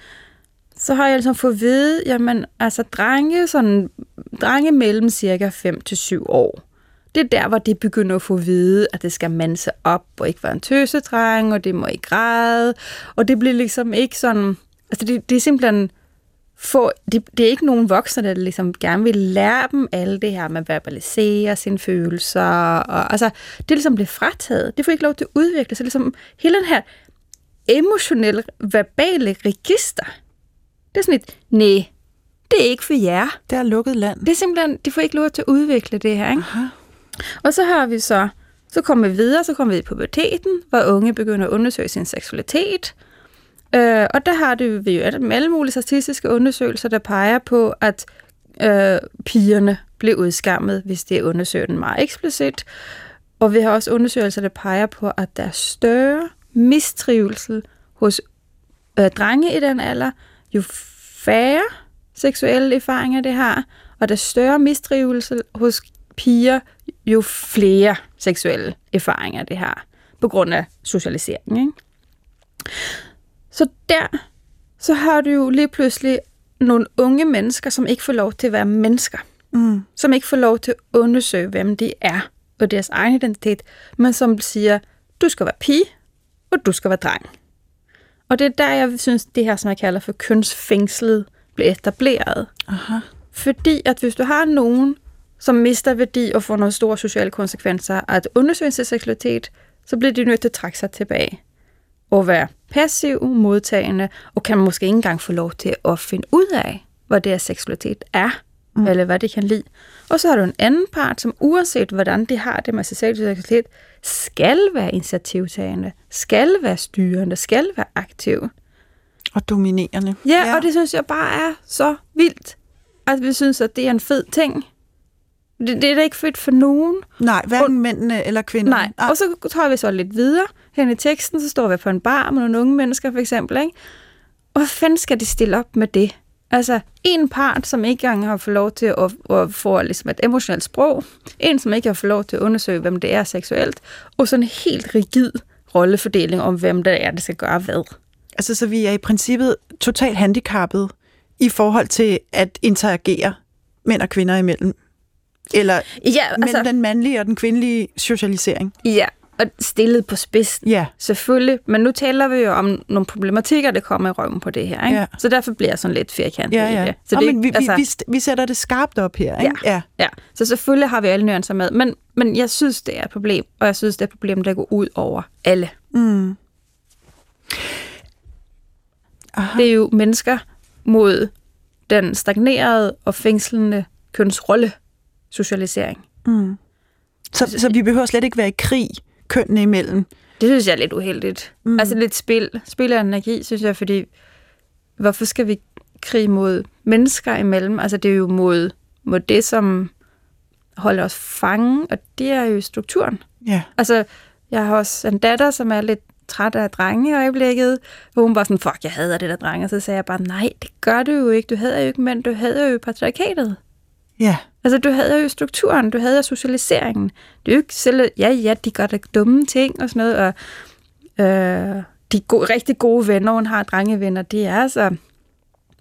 så har jeg altså fået at vide, jamen altså drenge, sådan, drenge mellem cirka 5 til 7 år, det er der, hvor det begynder at få at vide, at det skal mande sig op og ikke være en tøsedreng, og det må ikke græde. Og det bliver ligesom ikke sådan... Altså, det, det er simpelthen... For, det, det er ikke nogen voksne, der ligesom gerne vil lære dem alle det her med at verbalisere sine følelser. Og, altså, det er ligesom blevet frataget. Det får ikke lov til at udvikle sig. Ligesom hele den her emotionelle, verbale register. Det er sådan et, nej, det er ikke for jer. Det er lukket land. Det er simpelthen, de får ikke lov til at udvikle det her. Ikke? Aha. Og så har vi så, så kommer vi videre, så kommer vi i puberteten, hvor unge begynder at undersøge sin seksualitet. Øh, og der har det, vi jo alle mulige statistiske undersøgelser, der peger på, at øh, pigerne bliver udskammet, hvis det er undersøgt den meget eksplicit. Og vi har også undersøgelser, der peger på, at der er større mistrivsel hos øh, drenge i den alder, jo færre seksuelle erfaringer det har, og der er større mistrivsel hos piger, jo flere seksuelle erfaringer det har, på grund af socialisering. Ikke? Så der, så har du jo lige pludselig nogle unge mennesker, som ikke får lov til at være mennesker. Mm. Som ikke får lov til at undersøge, hvem de er, og deres egen identitet, men som siger, du skal være pige, og du skal være dreng. Og det er der, jeg synes, det her, som jeg kalder for kønsfængslet, bliver etableret. Aha. Fordi at hvis du har nogen, som mister værdi og får nogle store sociale konsekvenser at undersøge sin seksualitet, så bliver de nødt til at trække sig tilbage og være passiv, modtagende, og kan måske ikke engang få lov til at finde ud af, hvad deres seksualitet er, mm. eller hvad de kan lide. Og så har du en anden part, som uanset hvordan de har det med sig seksualitet, skal være initiativtagende, skal være styrende, skal være aktiv. Og dominerende. Ja, ja, og det synes jeg bare er så vildt, at vi synes, at det er en fed ting. Det, det er da ikke fedt for nogen. Nej, hverken og, mændene eller kvinderne. Nej, ah. og så tager vi så lidt videre hen i teksten, så står vi på en bar med nogle unge mennesker for eksempel, ikke? Og hvad fanden skal de stille op med det? Altså, en part, som ikke engang har fået lov til at, at få ligesom et emotionelt sprog, en, som ikke har fået lov til at undersøge, hvem det er seksuelt, og sådan en helt rigid rollefordeling om, hvem det er, der skal gøre hvad. Altså, så vi er i princippet totalt handicappet i forhold til at interagere mænd og kvinder imellem eller ja, altså, mellem den mandlige og den kvindelige socialisering. Ja, og stillet på spidsen. Ja. Selvfølgelig, men nu taler vi jo om nogle problematikker, der kommer i røven på det her. Ikke? Ja. Så derfor bliver jeg sådan lidt firkantet Ja, i ja. det. Så Nå, det, men vi, altså, vi, vi, vi sætter det skarpt op her, ikke? Ja. ja. Så selvfølgelig har vi alle nuancer med, men, men jeg synes, det er et problem, og jeg synes, det er et problem, der går ud over alle. Mm. Aha. Det er jo mennesker mod den stagnerede og fængslende kønsrolle socialisering. Mm. Så, så vi behøver slet ikke være i krig kønnene imellem. Det synes jeg er lidt uheldigt. Mm. Altså lidt spil, spil af energi, synes jeg, fordi hvorfor skal vi krige mod mennesker imellem? Altså det er jo mod, mod det, som holder os fange, og det er jo strukturen. Ja. Altså, jeg har også en datter, som er lidt træt af drenge i øjeblikket, hvor hun var sådan, fuck, jeg hader det der drenge. Og så sagde jeg bare, nej, det gør du jo ikke. Du hader jo ikke mænd, du hader jo patriarkatet. Ja. Altså, du havde jo strukturen, du havde jo socialiseringen. Det er jo ikke selv, ja, ja, de gør da dumme ting og sådan noget, og øh, de go- rigtig gode venner, hun har drengevenner, det er altså,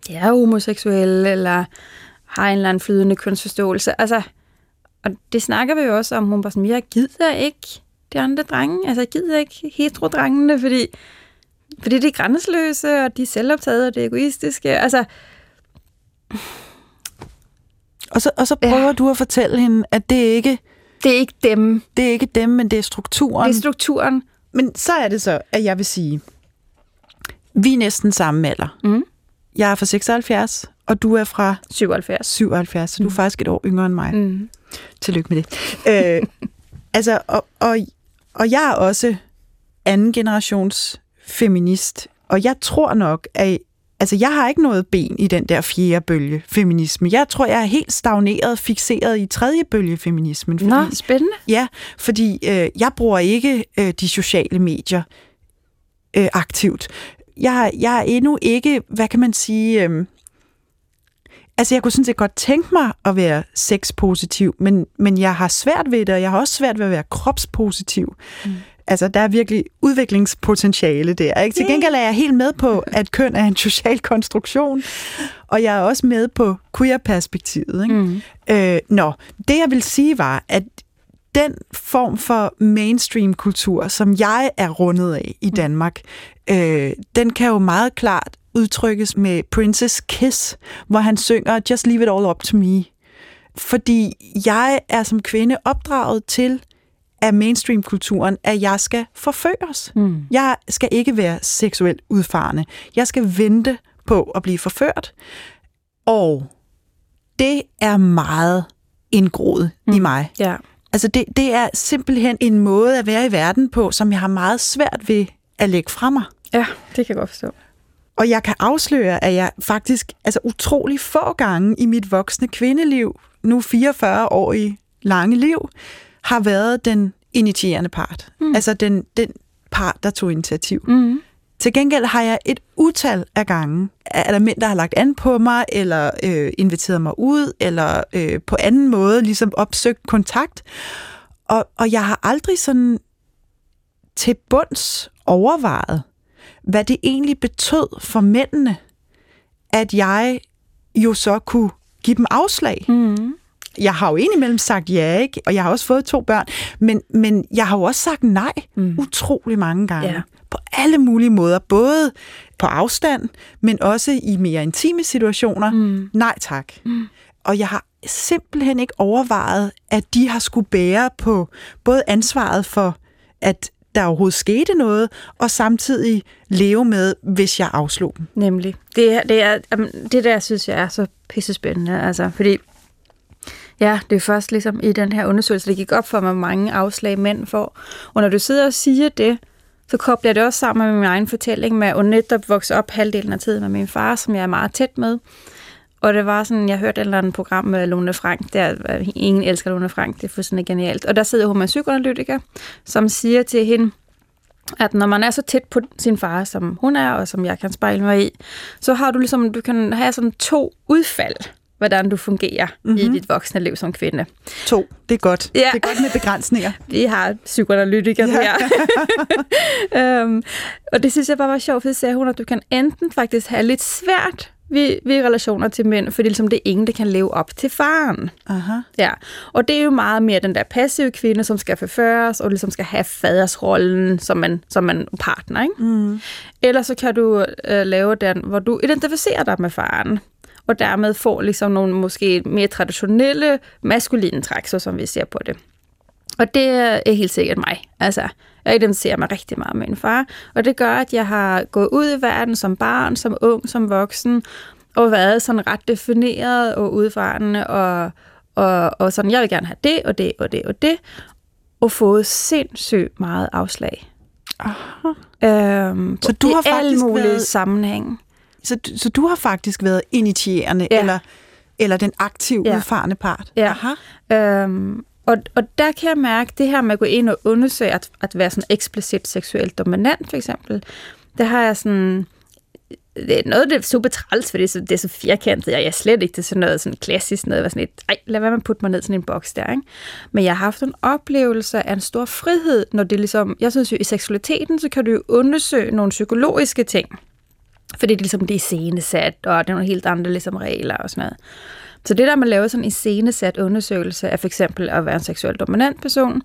de er homoseksuelle, eller har en eller anden flydende kønsforståelse. Altså, og det snakker vi jo også om, hun var sådan, jeg gider ikke de andre drenge, altså jeg gider ikke hetero-drengene, fordi, fordi de er grænseløse, og de er selvoptaget, og det er egoistiske. Altså, og så, og så prøver Ja. du at fortælle hende, at det ikke det er ikke dem, det er ikke dem, men det er strukturen. det er strukturen. Men så er det så, at jeg vil sige, vi er næsten samme alder. Mm. Jeg er fra 76, og du er fra 77. 77, så du er faktisk et år yngre end mig. Mm. Tillykke med det. øh, [LAUGHS] altså, og, og, og jeg er også anden generations feminist, og jeg tror nok, at altså, jeg har ikke noget ben i den der fjerde bølge feminisme. Jeg tror, jeg er helt stagneret, fixeret i tredje bølge feminismen. Fordi, Nå, spændende. Ja, fordi øh, jeg bruger ikke øh, de sociale medier øh, aktivt. Jeg, jeg er endnu ikke, hvad kan man sige... Øh, altså, jeg kunne sådan set godt tænke mig at være sexpositiv, men, men jeg har svært ved det, og jeg har også svært ved at være kropspositiv. Mm. Altså, der er virkelig udviklingspotentiale der. Ikke? Til gengæld er jeg helt med på, at køn er en social konstruktion, og jeg er også med på queer-perspektivet. Ikke? Mm. Øh, nå, det jeg vil sige var, at den form for mainstream-kultur, som jeg er rundet af i Danmark, øh, den kan jo meget klart udtrykkes med Princess Kiss, hvor han synger Just leave it all up to me. Fordi jeg er som kvinde opdraget til af mainstream-kulturen, at jeg skal forføres. Mm. Jeg skal ikke være seksuelt udfarende. Jeg skal vente på at blive forført. Og det er meget indgroet mm. i mig. Ja. Altså det, det er simpelthen en måde at være i verden på, som jeg har meget svært ved at lægge fra mig. ja, det kan jeg godt forstå. Og jeg kan afsløre, at jeg faktisk altså utrolig få gange i mit voksne kvindeliv, nu 44 år i lange liv, har været den initierende part. Mm. Altså den, den part, der tog initiativ. Mm. Til gengæld har jeg et utal af gange, er der mænd, der har lagt an på mig, eller øh, inviteret mig ud, eller øh, på anden måde ligesom opsøgt kontakt. Og, og jeg har aldrig sådan til bunds overvejet, hvad det egentlig betød for mændene, at jeg jo så kunne give dem afslag. Mm. Jeg har jo indimellem sagt ja, ikke? og jeg har også fået to børn, men, men jeg har jo også sagt nej mm. utrolig mange gange. Ja. På alle mulige måder, både på afstand, men også i mere intime situationer. Mm. Nej tak. Mm. Og jeg har simpelthen ikke overvejet, at de har skulle bære på både ansvaret for, at der overhovedet skete noget, og samtidig leve med, hvis jeg afslog dem. Nemlig. Det, det, er, det der, synes jeg er så pissespændende. Altså, fordi, ja, det er først ligesom i den her undersøgelse, det gik op for mig, hvor mange afslag mænd får. Og når du sidder og siger det, så kobler jeg det også sammen med min egen fortælling med at netop vokse op halvdelen af tiden med min far, som jeg er meget tæt med. Og det var sådan, jeg hørte et eller andet program med Lone Frank, der øh, ingen elsker Lone Frank, det er fuldstændig genialt. Og der sidder hun med en psykoanalytiker, som siger til hende, at når man er så tæt på sin far, som hun er, og som jeg kan spejle mig i, så har du ligesom, du kan have sådan to udfald, hvordan du fungerer mm-hmm. i dit voksne liv som kvinde. To, det er godt. Ja. Det er godt med begrænsninger. [LAUGHS] Vi har psykoanalytikere Ja. her. um, [LAUGHS] og det synes jeg bare var sjovt, for sagde hun, at du kan enten faktisk have lidt svært er i relationer til mænd, fordi ligesom det er ingen, der kan leve op til faren. Aha. Ja, og det er jo meget mere den der passive kvinde, som skal forføres, og ligesom skal have fadersrollen som man, som man partner, ikke? Mm. Eller så kan du øh, lave den, hvor du identificerer dig med faren, og dermed får ligesom nogle måske mere traditionelle maskuline træk, så som vi ser på det. Og det er helt sikkert mig. Altså, jeg identificerer mig rigtig meget med min far, og det gør, at jeg har gået ud i verden som barn, som ung, som voksen, og været sådan ret defineret og udfarende, og, og, og sådan, jeg vil gerne have det, og det, og det, og det, og fået sindssygt meget afslag. Aha. Øhm, Så du har alle faktisk mulige været- sammenhæng. Så, så du har faktisk været initierende, Ja. eller, eller den aktive, Ja. udfarende part? Ja. Aha. Øhm, og, og der kan jeg mærke, det her med at gå ind og undersøge, at, at være sådan eksplicit seksuelt dominant, for eksempel, det har jeg sådan... Det er noget, det er super træls, for det er så, det er så firkantet, og jeg er slet ikke til sådan noget sådan klassisk noget, sådan et, ej, lad være med at putte mig ned sådan en boks der, ikke? Men jeg har haft en oplevelse af en stor frihed, når det ligesom, jeg synes jo, i seksualiteten, så kan du jo undersøge nogle psykologiske ting, fordi det er ligesom det er iscenesat, og det er nogle helt andre ligesom regler og sådan noget. Så det der med at lave sådan en iscenesat undersøgelse af for eksempel at være en seksuelt dominant person,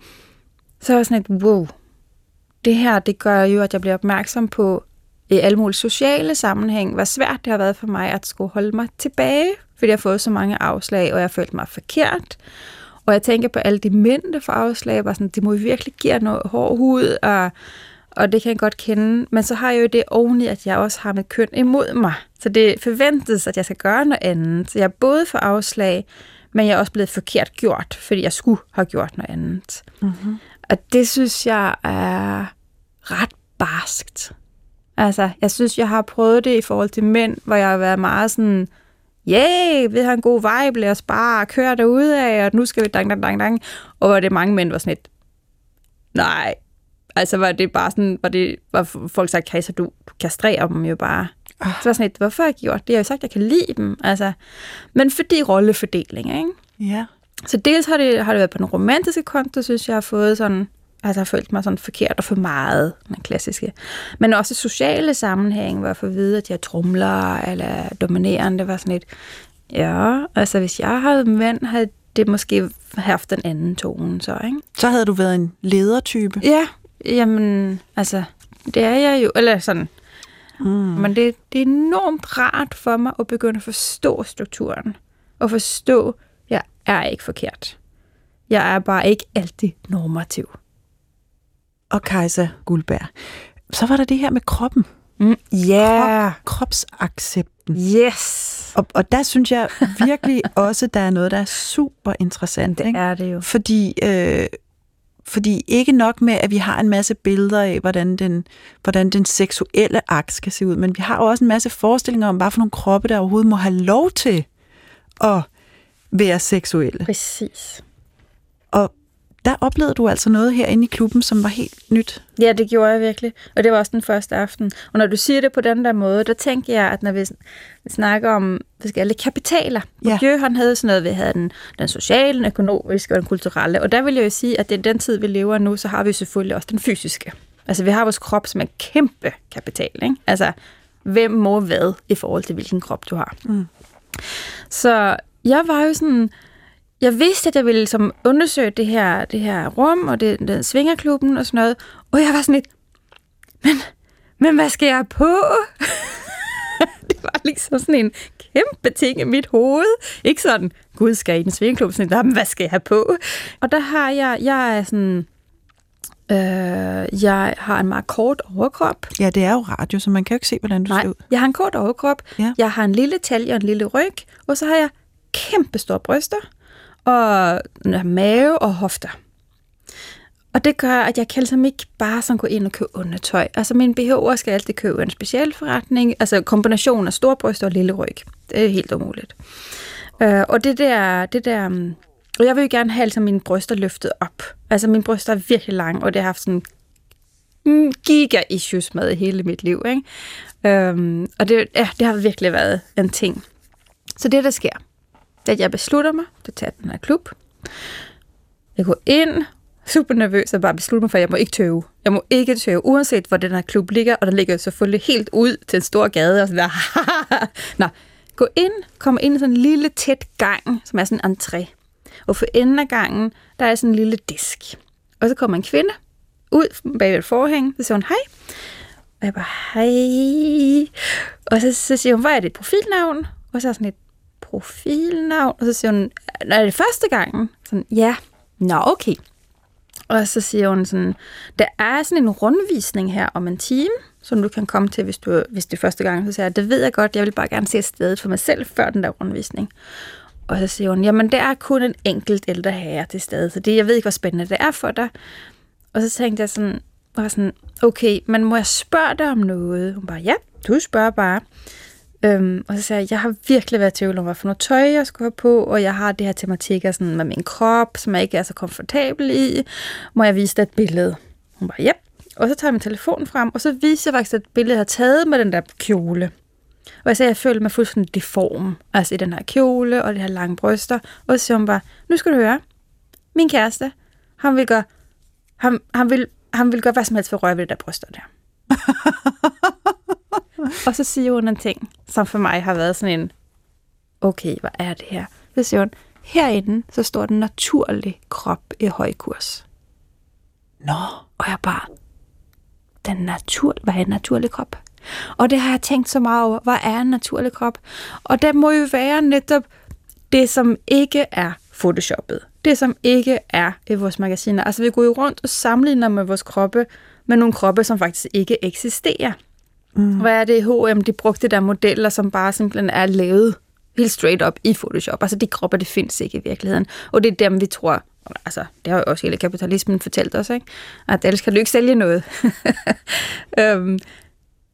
så er jeg sådan et, wow, det her, det gør jo, at jeg bliver opmærksom på i alle mulige sociale sammenhæng, hvor svært det har været for mig at skulle holde mig tilbage, fordi jeg har fået så mange afslag, og jeg har følt mig forkert. Og jeg tænker på alle de mænd, der får afslag, bare sådan, det må virkelig give noget hård hud, og, og det kan jeg godt kende. Men så har jeg jo det oveni, at jeg også har mit køn imod mig. Så det forventes, at jeg skal gøre noget andet. Så jeg er både for afslag, men jeg er også blevet forkert gjort, fordi jeg skulle have gjort noget andet. Mm-hmm. Og det synes jeg er ret barskt. Altså, jeg synes, jeg har prøvet det i forhold til mænd, hvor jeg har været meget sådan, yeah, vi har en god vibe, lad os bare køre derude af, og nu skal vi dang, dang, dang, dang. Og hvor det mange mænd var sådan et, nej, altså var det bare sådan, var det, var folk sagde, Kajsa, du, du kastrerer dem jo bare. Ah. Så var sådan et, hvorfor har jeg gjort det? Jeg har jo sagt, at jeg kan lide dem. Altså, men fordi rollefordeling, ikke? Ja. Så dels har det, har det været på den romantiske konto, synes jeg har fået sådan, altså har følt mig sådan forkert og for meget, den klassiske. Men også i sociale sammenhæng, hvor jeg får at vide, at jeg trumler eller dominerende, var sådan et, ja, altså hvis jeg havde mænd, havde det måske haft den anden tone, så, ikke? Så havde du været en ledertype. Ja, jamen, altså, det er jeg jo, eller sådan, Mm. men det, det er enormt rart for mig at begynde at forstå strukturen. Og forstå, at jeg er ikke forkert. Jeg er bare ikke altid normativ. Og Kajsa Guldberg. Så var der det her med kroppen. Mm. Yeah. Kropsaccepten. Yes. Og, og der synes jeg virkelig [LAUGHS] også, der er noget, der er super interessant. Det ikke? er det jo. Fordi, øh, fordi ikke nok med, at vi har en masse billeder af, hvordan den, hvordan den seksuelle akt skal se ud, men vi har jo også en masse forestillinger om, hvad for nogle kroppe, der overhovedet må have lov til at være seksuelle. Præcis. Og der oplevede du altså noget herinde i klubben, som var helt nyt. Ja, det gjorde jeg virkelig. Og det var også den første aften. Og når du siger det på den der måde, der tænker jeg, at når vi snakker om forskellige kapitaler. Ja. Bourdieu, han havde sådan noget, vi havde den, den sociale, den økonomiske og den kulturelle. Og der vil jeg jo sige, at er den tid, vi lever nu, så har vi selvfølgelig også den fysiske. Altså, vi har vores krop som en kæmpe kapital, ikke? Altså, hvem må hvad i forhold til, hvilken krop du har. Mm. Så jeg var jo sådan, jeg vidste, at jeg ville som undersøge det her, det her rum, og det, den svingerklubben og sådan noget, og jeg var sådan lidt, men, men hvad skal jeg på? [LAUGHS] det var ligesom sådan en kæmpe ting i mit hoved. Ikke sådan, gud, skal jeg i den svingerklub? Sådan, "Nå, men hvad skal jeg have på? Og der har jeg, jeg er sådan, øh, jeg har en meget kort overkrop. Ja, det er jo radio, så man kan jo ikke se, hvordan du Nej, ser ud. jeg har en kort overkrop, Ja. jeg har en lille talje og en lille ryg, og så har jeg kæmpe store bryster, og mave og hofter. Og det gør, at jeg kan ligesom ikke bare sådan gå ind og købe undertøj. Altså min BH'er skal altid købe en speciel forretning, altså kombination af storbryst og lille ryg. Det er helt umuligt. Øh, og det der, det der, mm, og jeg vil jo gerne have altså mine bryster løftet op. Altså mine bryster er virkelig lange, og det har haft sådan mm, giga-issues med hele mit liv. Ikke? Øhm, og det, ja, det har virkelig været en ting. Så det, der sker, at jeg beslutter mig til at tage den her klub. Jeg går ind, super nervøs, og bare beslutter mig for, at jeg må ikke tøve. Jeg må ikke tøve, uanset hvor den her klub ligger, og den ligger selvfølgelig helt ud til en stor gade, og sådan der, [LAUGHS] Nå, gå ind, kommer ind i sådan en lille tæt gang, som er sådan en entré. Og for enden af gangen, der er sådan en lille disk. Og så kommer en kvinde ud bag et forhæng, så siger hun hej. Og jeg bare, hej. Og så, så siger hun, hvad er dit profilnavn? Og så er sådan et profilnavn. Og så siger hun, er det første gangen? Sådan, ja. Nå, okay. Og så siger hun sådan, der er sådan en rundvisning her om en time, som du kan komme til, hvis, du, hvis det er første gang. Så siger jeg, det ved jeg godt, jeg vil bare gerne se stedet for mig selv før den der rundvisning. Og så siger hun, jamen det er kun en enkelt ældre herre til stede, så det, jeg ved ikke, hvor spændende det er for dig. Og så tænkte jeg sådan, var sådan, okay, men må jeg spørge dig om noget? Hun bare, ja, du spørger bare. Øhm, og så sagde jeg, jeg har virkelig været i tvivl om, hvad for noget tøj jeg skulle have på, og jeg har det her tematikker sådan med min krop, som jeg ikke er så komfortabel i. Må jeg vise dig et billede? Hun var, ja. Og så tager jeg min telefon frem, og så viser jeg faktisk et billede, jeg har taget med den der kjole. Og jeg sagde, jeg følte mig fuldstændig deform, altså i den her kjole og det her lange bryster. Og så siger hun bare, nu skal du høre, min kæreste, han vil gøre, han, han vil, han vil gøre hvad som helst for at røre ved det der bryster der. [LAUGHS] [LAUGHS] og så siger hun en ting, som for mig har været sådan en, okay, hvad er det her? Så siger hun, herinde, så står den naturlige krop i høj kurs. Nå. Og jeg bare, den natur, hvad er en naturlig krop? Og det har jeg tænkt så meget over, hvad er en naturlig krop? Og det må jo være netop det, som ikke er photoshoppet. Det, som ikke er i vores magasiner. Altså, vi går jo rundt og sammenligner med vores kroppe, med nogle kroppe, som faktisk ikke eksisterer. Mm. Hvad er det H&M, de brugte der modeller, som bare simpelthen er lavet helt straight up i Photoshop. Altså, de kropper, det findes ikke i virkeligheden. Og det er dem, vi tror, altså, det har jo også hele kapitalismen fortalt os, ikke? At ellers kan du ikke sælge noget. um,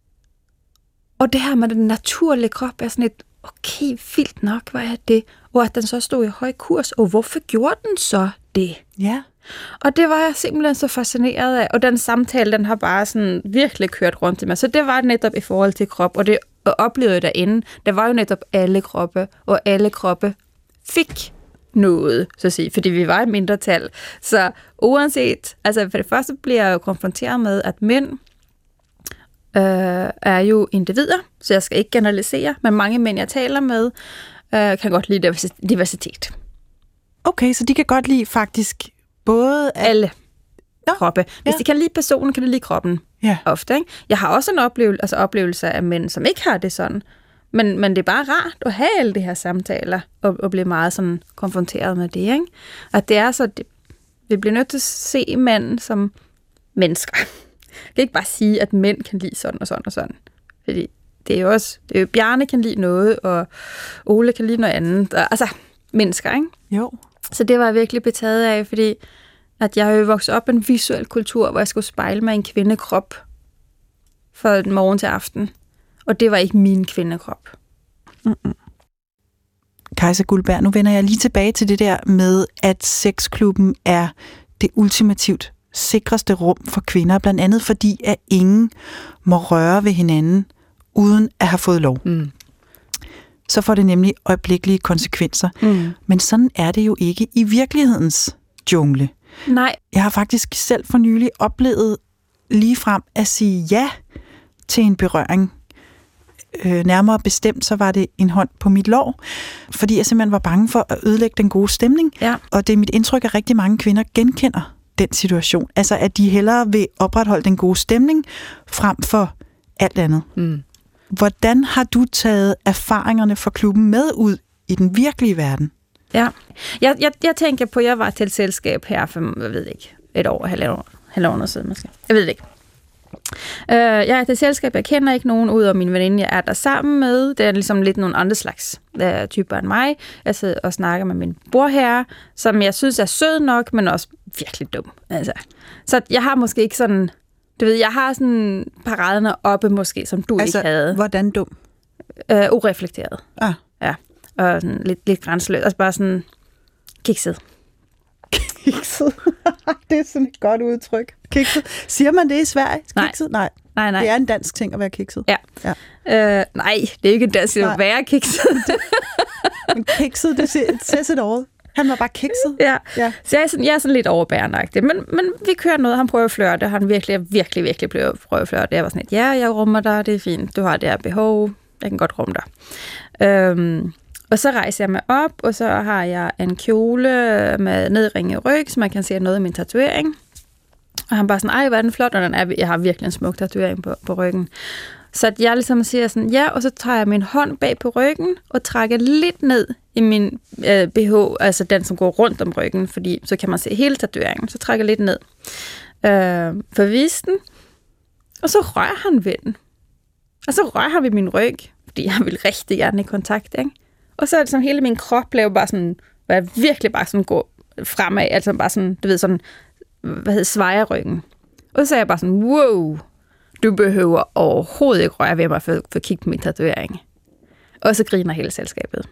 [LAUGHS] og det her med den naturlige krop er sådan et, okay, vildt nok, hvad er det? Og at den så stod i høj kurs, og hvorfor gjorde den så det? Ja. Og det var jeg simpelthen så fascineret af, og den samtale, den har bare sådan virkelig kørt rundt i mig. Så det var netop i forhold til krop, og det oplevede jeg derinde. Der var jo netop alle kroppe, og alle kroppe fik noget, så at sige, fordi vi var et mindretal. Så uanset, altså for det første bliver jeg jo konfronteret med, at mænd øh, er jo individer, så jeg skal ikke generalisere, men mange mænd, jeg taler med, øh, kan godt lide diversitet. Okay, så de kan godt lide faktisk både... At... Alle Nå, kroppe. Hvis ja. de kan lide personen, kan de lide kroppen. Ja. Ofte, ikke? Jeg har også en oplevelse, altså oplevelse af mænd, som ikke har det sådan. Men, men det er bare rart at have alle de her samtaler, og, og blive meget sådan konfronteret med det. Ikke? At det er så, det, vi bliver nødt til at se mænd som mennesker. Jeg kan ikke bare sige, at mænd kan lide sådan og sådan og sådan. Fordi det er jo også, det er jo, Bjarne kan lide noget, og Ole kan lide noget andet. Og, altså, mennesker, ikke? Jo. Så det var jeg virkelig betaget af, fordi at jeg har jo vokset op i en visuel kultur, hvor jeg skulle spejle mig i en kvindekrop fra morgen til aften. Og det var ikke min kvindekrop. Mm-mm. Kajsa Guldberg, nu vender jeg lige tilbage til det der med, at sexklubben er det ultimativt sikreste rum for kvinder, blandt andet fordi, at ingen må røre ved hinanden, uden at have fået lov. Mm. Så får det nemlig øjeblikkelige konsekvenser. Mm. Men sådan er det jo ikke i virkelighedens jungle. Nej. Jeg har faktisk selv for nylig oplevet lige frem at sige ja til en berøring. Øh, nærmere bestemt, så var det en hånd på mit lår, fordi jeg simpelthen var bange for at ødelægge den gode stemning. Ja. Og det er mit indtryk, at rigtig mange kvinder genkender den situation. Altså, at de hellere vil opretholde den gode stemning, frem for alt andet. Mm. Hvordan har du taget erfaringerne fra klubben med ud i den virkelige verden? Ja, jeg, jeg, jeg tænker på, at jeg var til et selskab her for, jeg ved ikke, et år, halvandet år, halvandet år siden måske. Jeg ved det ikke. Uh, jeg er til selskab, jeg kender ikke nogen ud af min veninde, jeg er der sammen med. Det er ligesom lidt nogle andre slags uh, typer end mig. Jeg sidder og snakker med min bror her, som jeg synes er sød nok, men også virkelig dum. Altså. Så jeg har måske ikke sådan... Du ved, jeg har sådan paraderne oppe måske, som du altså, ikke havde. hvordan dum? Uh, ureflekteret. Ah. Ja, og sådan lidt, lidt grænseløst. Altså bare sådan kikset. Kikset? [LAUGHS] det er sådan et godt udtryk. Kikset. Siger man det i Sverige? Kikset? Nej. Nej, nej. Det er en dansk ting at være kikset. Ja. ja. Øh, nej, det er ikke en dansk ting at være kikset. [LAUGHS] Men kikset, det says it all. Han var bare kikset. Ja. ja. Så jeg er sådan, jeg er sådan lidt overbærende men, men vi kører noget. Han prøver at flørte. Han virkelig, virkelig, virkelig prøver at flørte. Jeg var sådan lidt, ja, jeg rummer dig, det er fint. Du har det her behov. jeg kan godt rumme dig. Øhm, og så rejser jeg mig op, og så har jeg en kjole med nedringet ryg, så man kan se noget af min tatovering. Og han bare sådan, ej, hvor er den flot, og den er, jeg har virkelig en smuk tatovering på, på ryggen. Så at jeg ligesom siger sådan, ja, og så tager jeg min hånd bag på ryggen, og trækker lidt ned i min øh, BH, altså den, som går rundt om ryggen, fordi så kan man se hele tatoveringen. Så trækker jeg lidt ned øh, for at vise den, og så rører han ved den. Og så rører han ved min ryg, fordi jeg vil rigtig gerne i kontakt, ikke? Og så er det som hele min krop blev bare sådan, hvor jeg virkelig bare sådan går fremad, altså bare sådan, du ved, sådan, hvad hedder, svejer ryggen. Og så er jeg bare sådan, wow, du behøver overhovedet ikke røre ved mig for, for at kigge på min tatovering. Og så griner hele selskabet.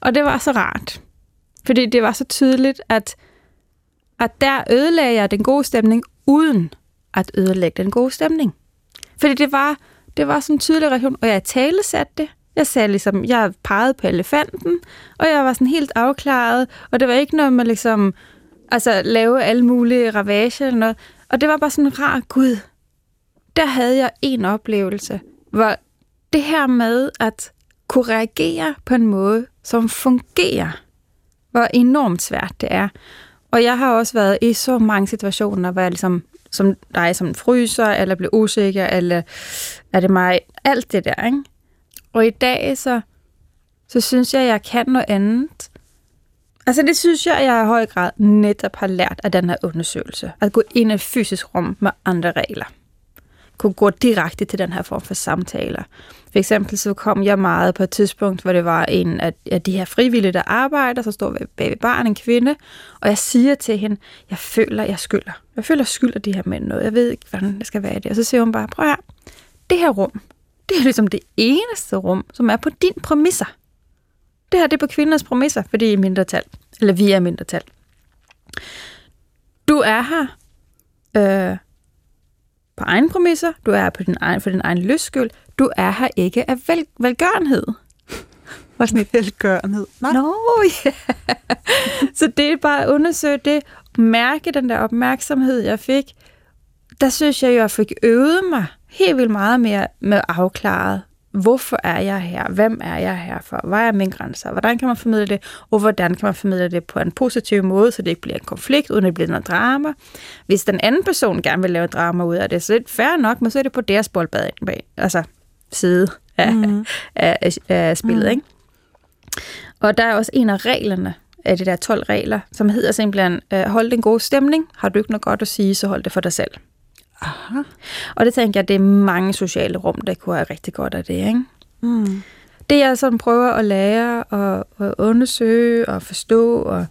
Og det var så rart. Fordi det var så tydeligt, at, at der ødelagde jeg den gode stemning, uden at ødelægge den gode stemning. Fordi det var, det var sådan en tydelig reaktion, og jeg talesatte det. Jeg sagde ligesom, jeg pegede på elefanten, og jeg var sådan helt afklaret, og det var ikke noget med ligesom, altså lave alle mulige ravage eller noget. Og det var bare sådan rar, gud, der havde jeg en oplevelse, hvor det her med at kunne reagere på en måde, som fungerer, hvor enormt svært det er. Og jeg har også været i så mange situationer, hvor jeg ligesom, som dig som fryser, eller bliver usikker, eller er det mig, alt det der, ikke? Og i dag, så, så synes jeg, at jeg kan noget andet. Altså det synes jeg, at jeg i høj grad netop har lært af den her undersøgelse. At gå ind i et fysisk rum med andre regler. Kunne gå direkte til den her form for samtaler. For eksempel så kom jeg meget på et tidspunkt, hvor det var en af de her frivillige, der arbejder, så står bag ved barn en kvinde, og jeg siger til hende, jeg føler, jeg skylder. Jeg føler, jeg skylder de her mænd noget. Jeg ved ikke, hvordan det skal være det. Og så siger hun bare, prøv her, det her rum, det er ligesom det eneste rum, som er på din præmisser. Det her det er på kvindernes præmisser, fordi I er mindretal. Eller vi er mindretal. Du er her øh, på egen præmisser. Du er her på din egen, for din egen lysskyld. Du er her ikke af vel, velgørenhed. [LAUGHS] Var sådan et velgørenhed. Nej. Nå, ja. [LAUGHS] Så det er bare at undersøge det. Mærke den der opmærksomhed, jeg fik. Der synes jeg, jeg fik øvet mig helt vildt meget mere med afklaret, hvorfor er jeg her? Hvem er jeg her for? Hvad er mine grænser? Hvordan kan man formidle det? Og hvordan kan man formidle det på en positiv måde, så det ikke bliver en konflikt, uden at det bliver noget drama? Hvis den anden person gerne vil lave drama ud af det, så er det fair nok, men så er det på deres boldbad altså side af, mm. af, af, af spillet, mm. ikke? Og der er også en af reglerne, af de der 12 regler, som hedder simpelthen, øh, hold den gode stemning. Har du ikke noget godt at sige, så hold det for dig selv. Aha. Og det tænker jeg, det er mange sociale rum, der kunne have rigtig godt af det. Ikke? Mm. Det jeg sådan prøver at lære og, og undersøge og forstå, og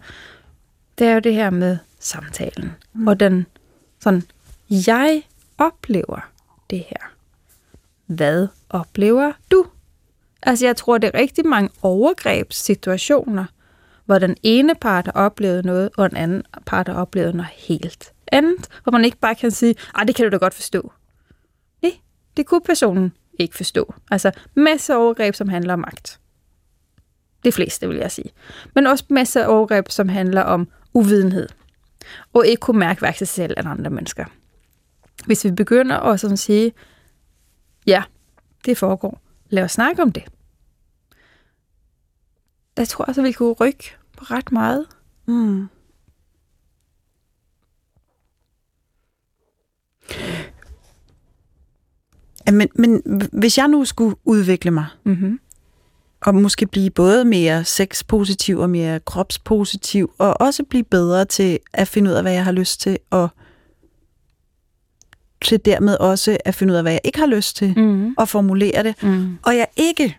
det er jo det her med samtalen. Mm. Og den sådan, jeg oplever det her. Hvad oplever du? Altså jeg tror, det er rigtig mange overgrebssituationer, hvor den ene part har oplevet noget, og den anden part har oplevet noget helt andet, hvor man ikke bare kan sige, ah, det kan du da godt forstå. Nej, det kunne personen ikke forstå. Altså masser af overgreb, som handler om magt. Det fleste, vil jeg sige. Men også masser af overgreb, som handler om uvidenhed. Og ikke kunne mærke hverken sig selv eller andre mennesker. Hvis vi begynder at sådan sige, ja, det foregår. Lad os snakke om det. Der tror jeg, at vi kunne rykke på ret meget. Mm. Men, men hvis jeg nu skulle udvikle mig, mm-hmm. og måske blive både mere sexpositiv og mere kropspositiv, og også blive bedre til at finde ud af, hvad jeg har lyst til, og til dermed også at finde ud af, hvad jeg ikke har lyst til, mm-hmm. og formulere det, mm. og jeg ikke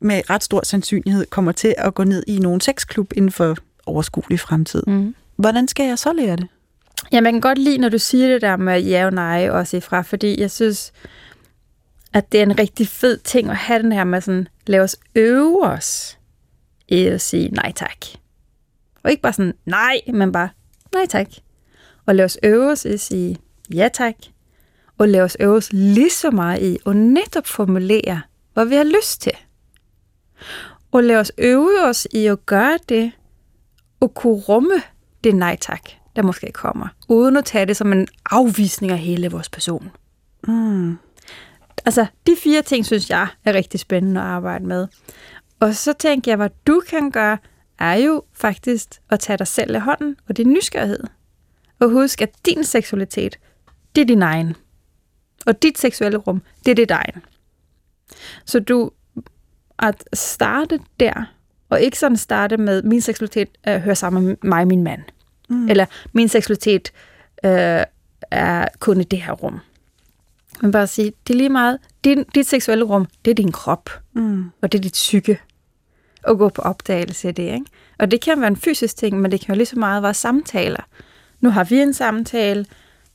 med ret stor sandsynlighed kommer til at gå ned i nogen sexklub inden for overskuelig fremtid. Mm. Hvordan skal jeg så lære det? Ja, man kan godt lide, når du siger det der med ja og nej også ifra, fordi jeg synes, at det er en rigtig fed ting at have den her med sådan, lad os øve os i at sige nej tak. Og ikke bare sådan nej, men bare nej tak. Og lad os øve os i at sige ja tak. Og lad os øve os lige så meget i at netop formulere, hvad vi har lyst til. Og lad os øve os i at gøre det, og kunne rumme det nej tak, der måske kommer, uden at tage det som en afvisning af hele vores person. Mm. altså, de fire ting, synes jeg er rigtig spændende at arbejde med. Og så tænker jeg, hvad du kan gøre, er jo faktisk at tage dig selv i hånden, og din nysgerrighed. Og husk, at din seksualitet, det er din egen. Og dit seksuelle rum, det er dit egen. Så du at starte der, og ikke sådan starte med, min seksualitet øh, hører sammen med mig og min mand. Mm. Eller min seksualitet øh, er kun i det her rum. Men bare sige, det er lige meget, din, dit seksuelle rum, det er din krop, Mm. og det er dit psyke. Og gå på opdagelse af det, ikke? Og det kan være en fysisk ting, men det kan jo lige så meget være samtaler. Nu har vi en samtale,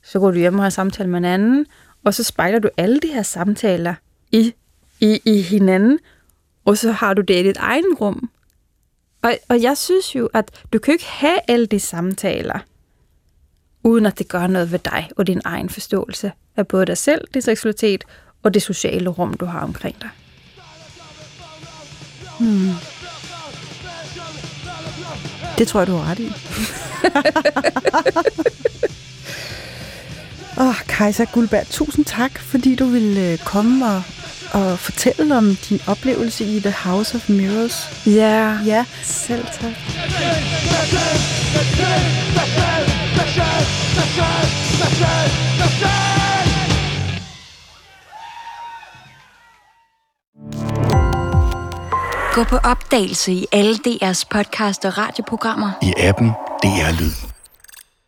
så går du hjem og har en samtale med en anden, og så spejler du alle de her samtaler i, i, i hinanden, og så har du det i dit egen rum. Og, og jeg synes jo, at du kan ikke have alle de samtaler, uden at det gør noget ved dig og din egen forståelse af både dig selv, din seksualitet og det sociale rum, du har omkring dig. Det tror jeg, du har ret i. [LAUGHS] Åh, oh, Kajsa Guldberg, tusind tak, fordi du ville øh, komme og, og fortælle om din oplevelse i The House of Mirrors. Ja, Ja, selv tak. Gå på opdagelse i alle DR's podcast og radioprogrammer. i appen DR Lyd.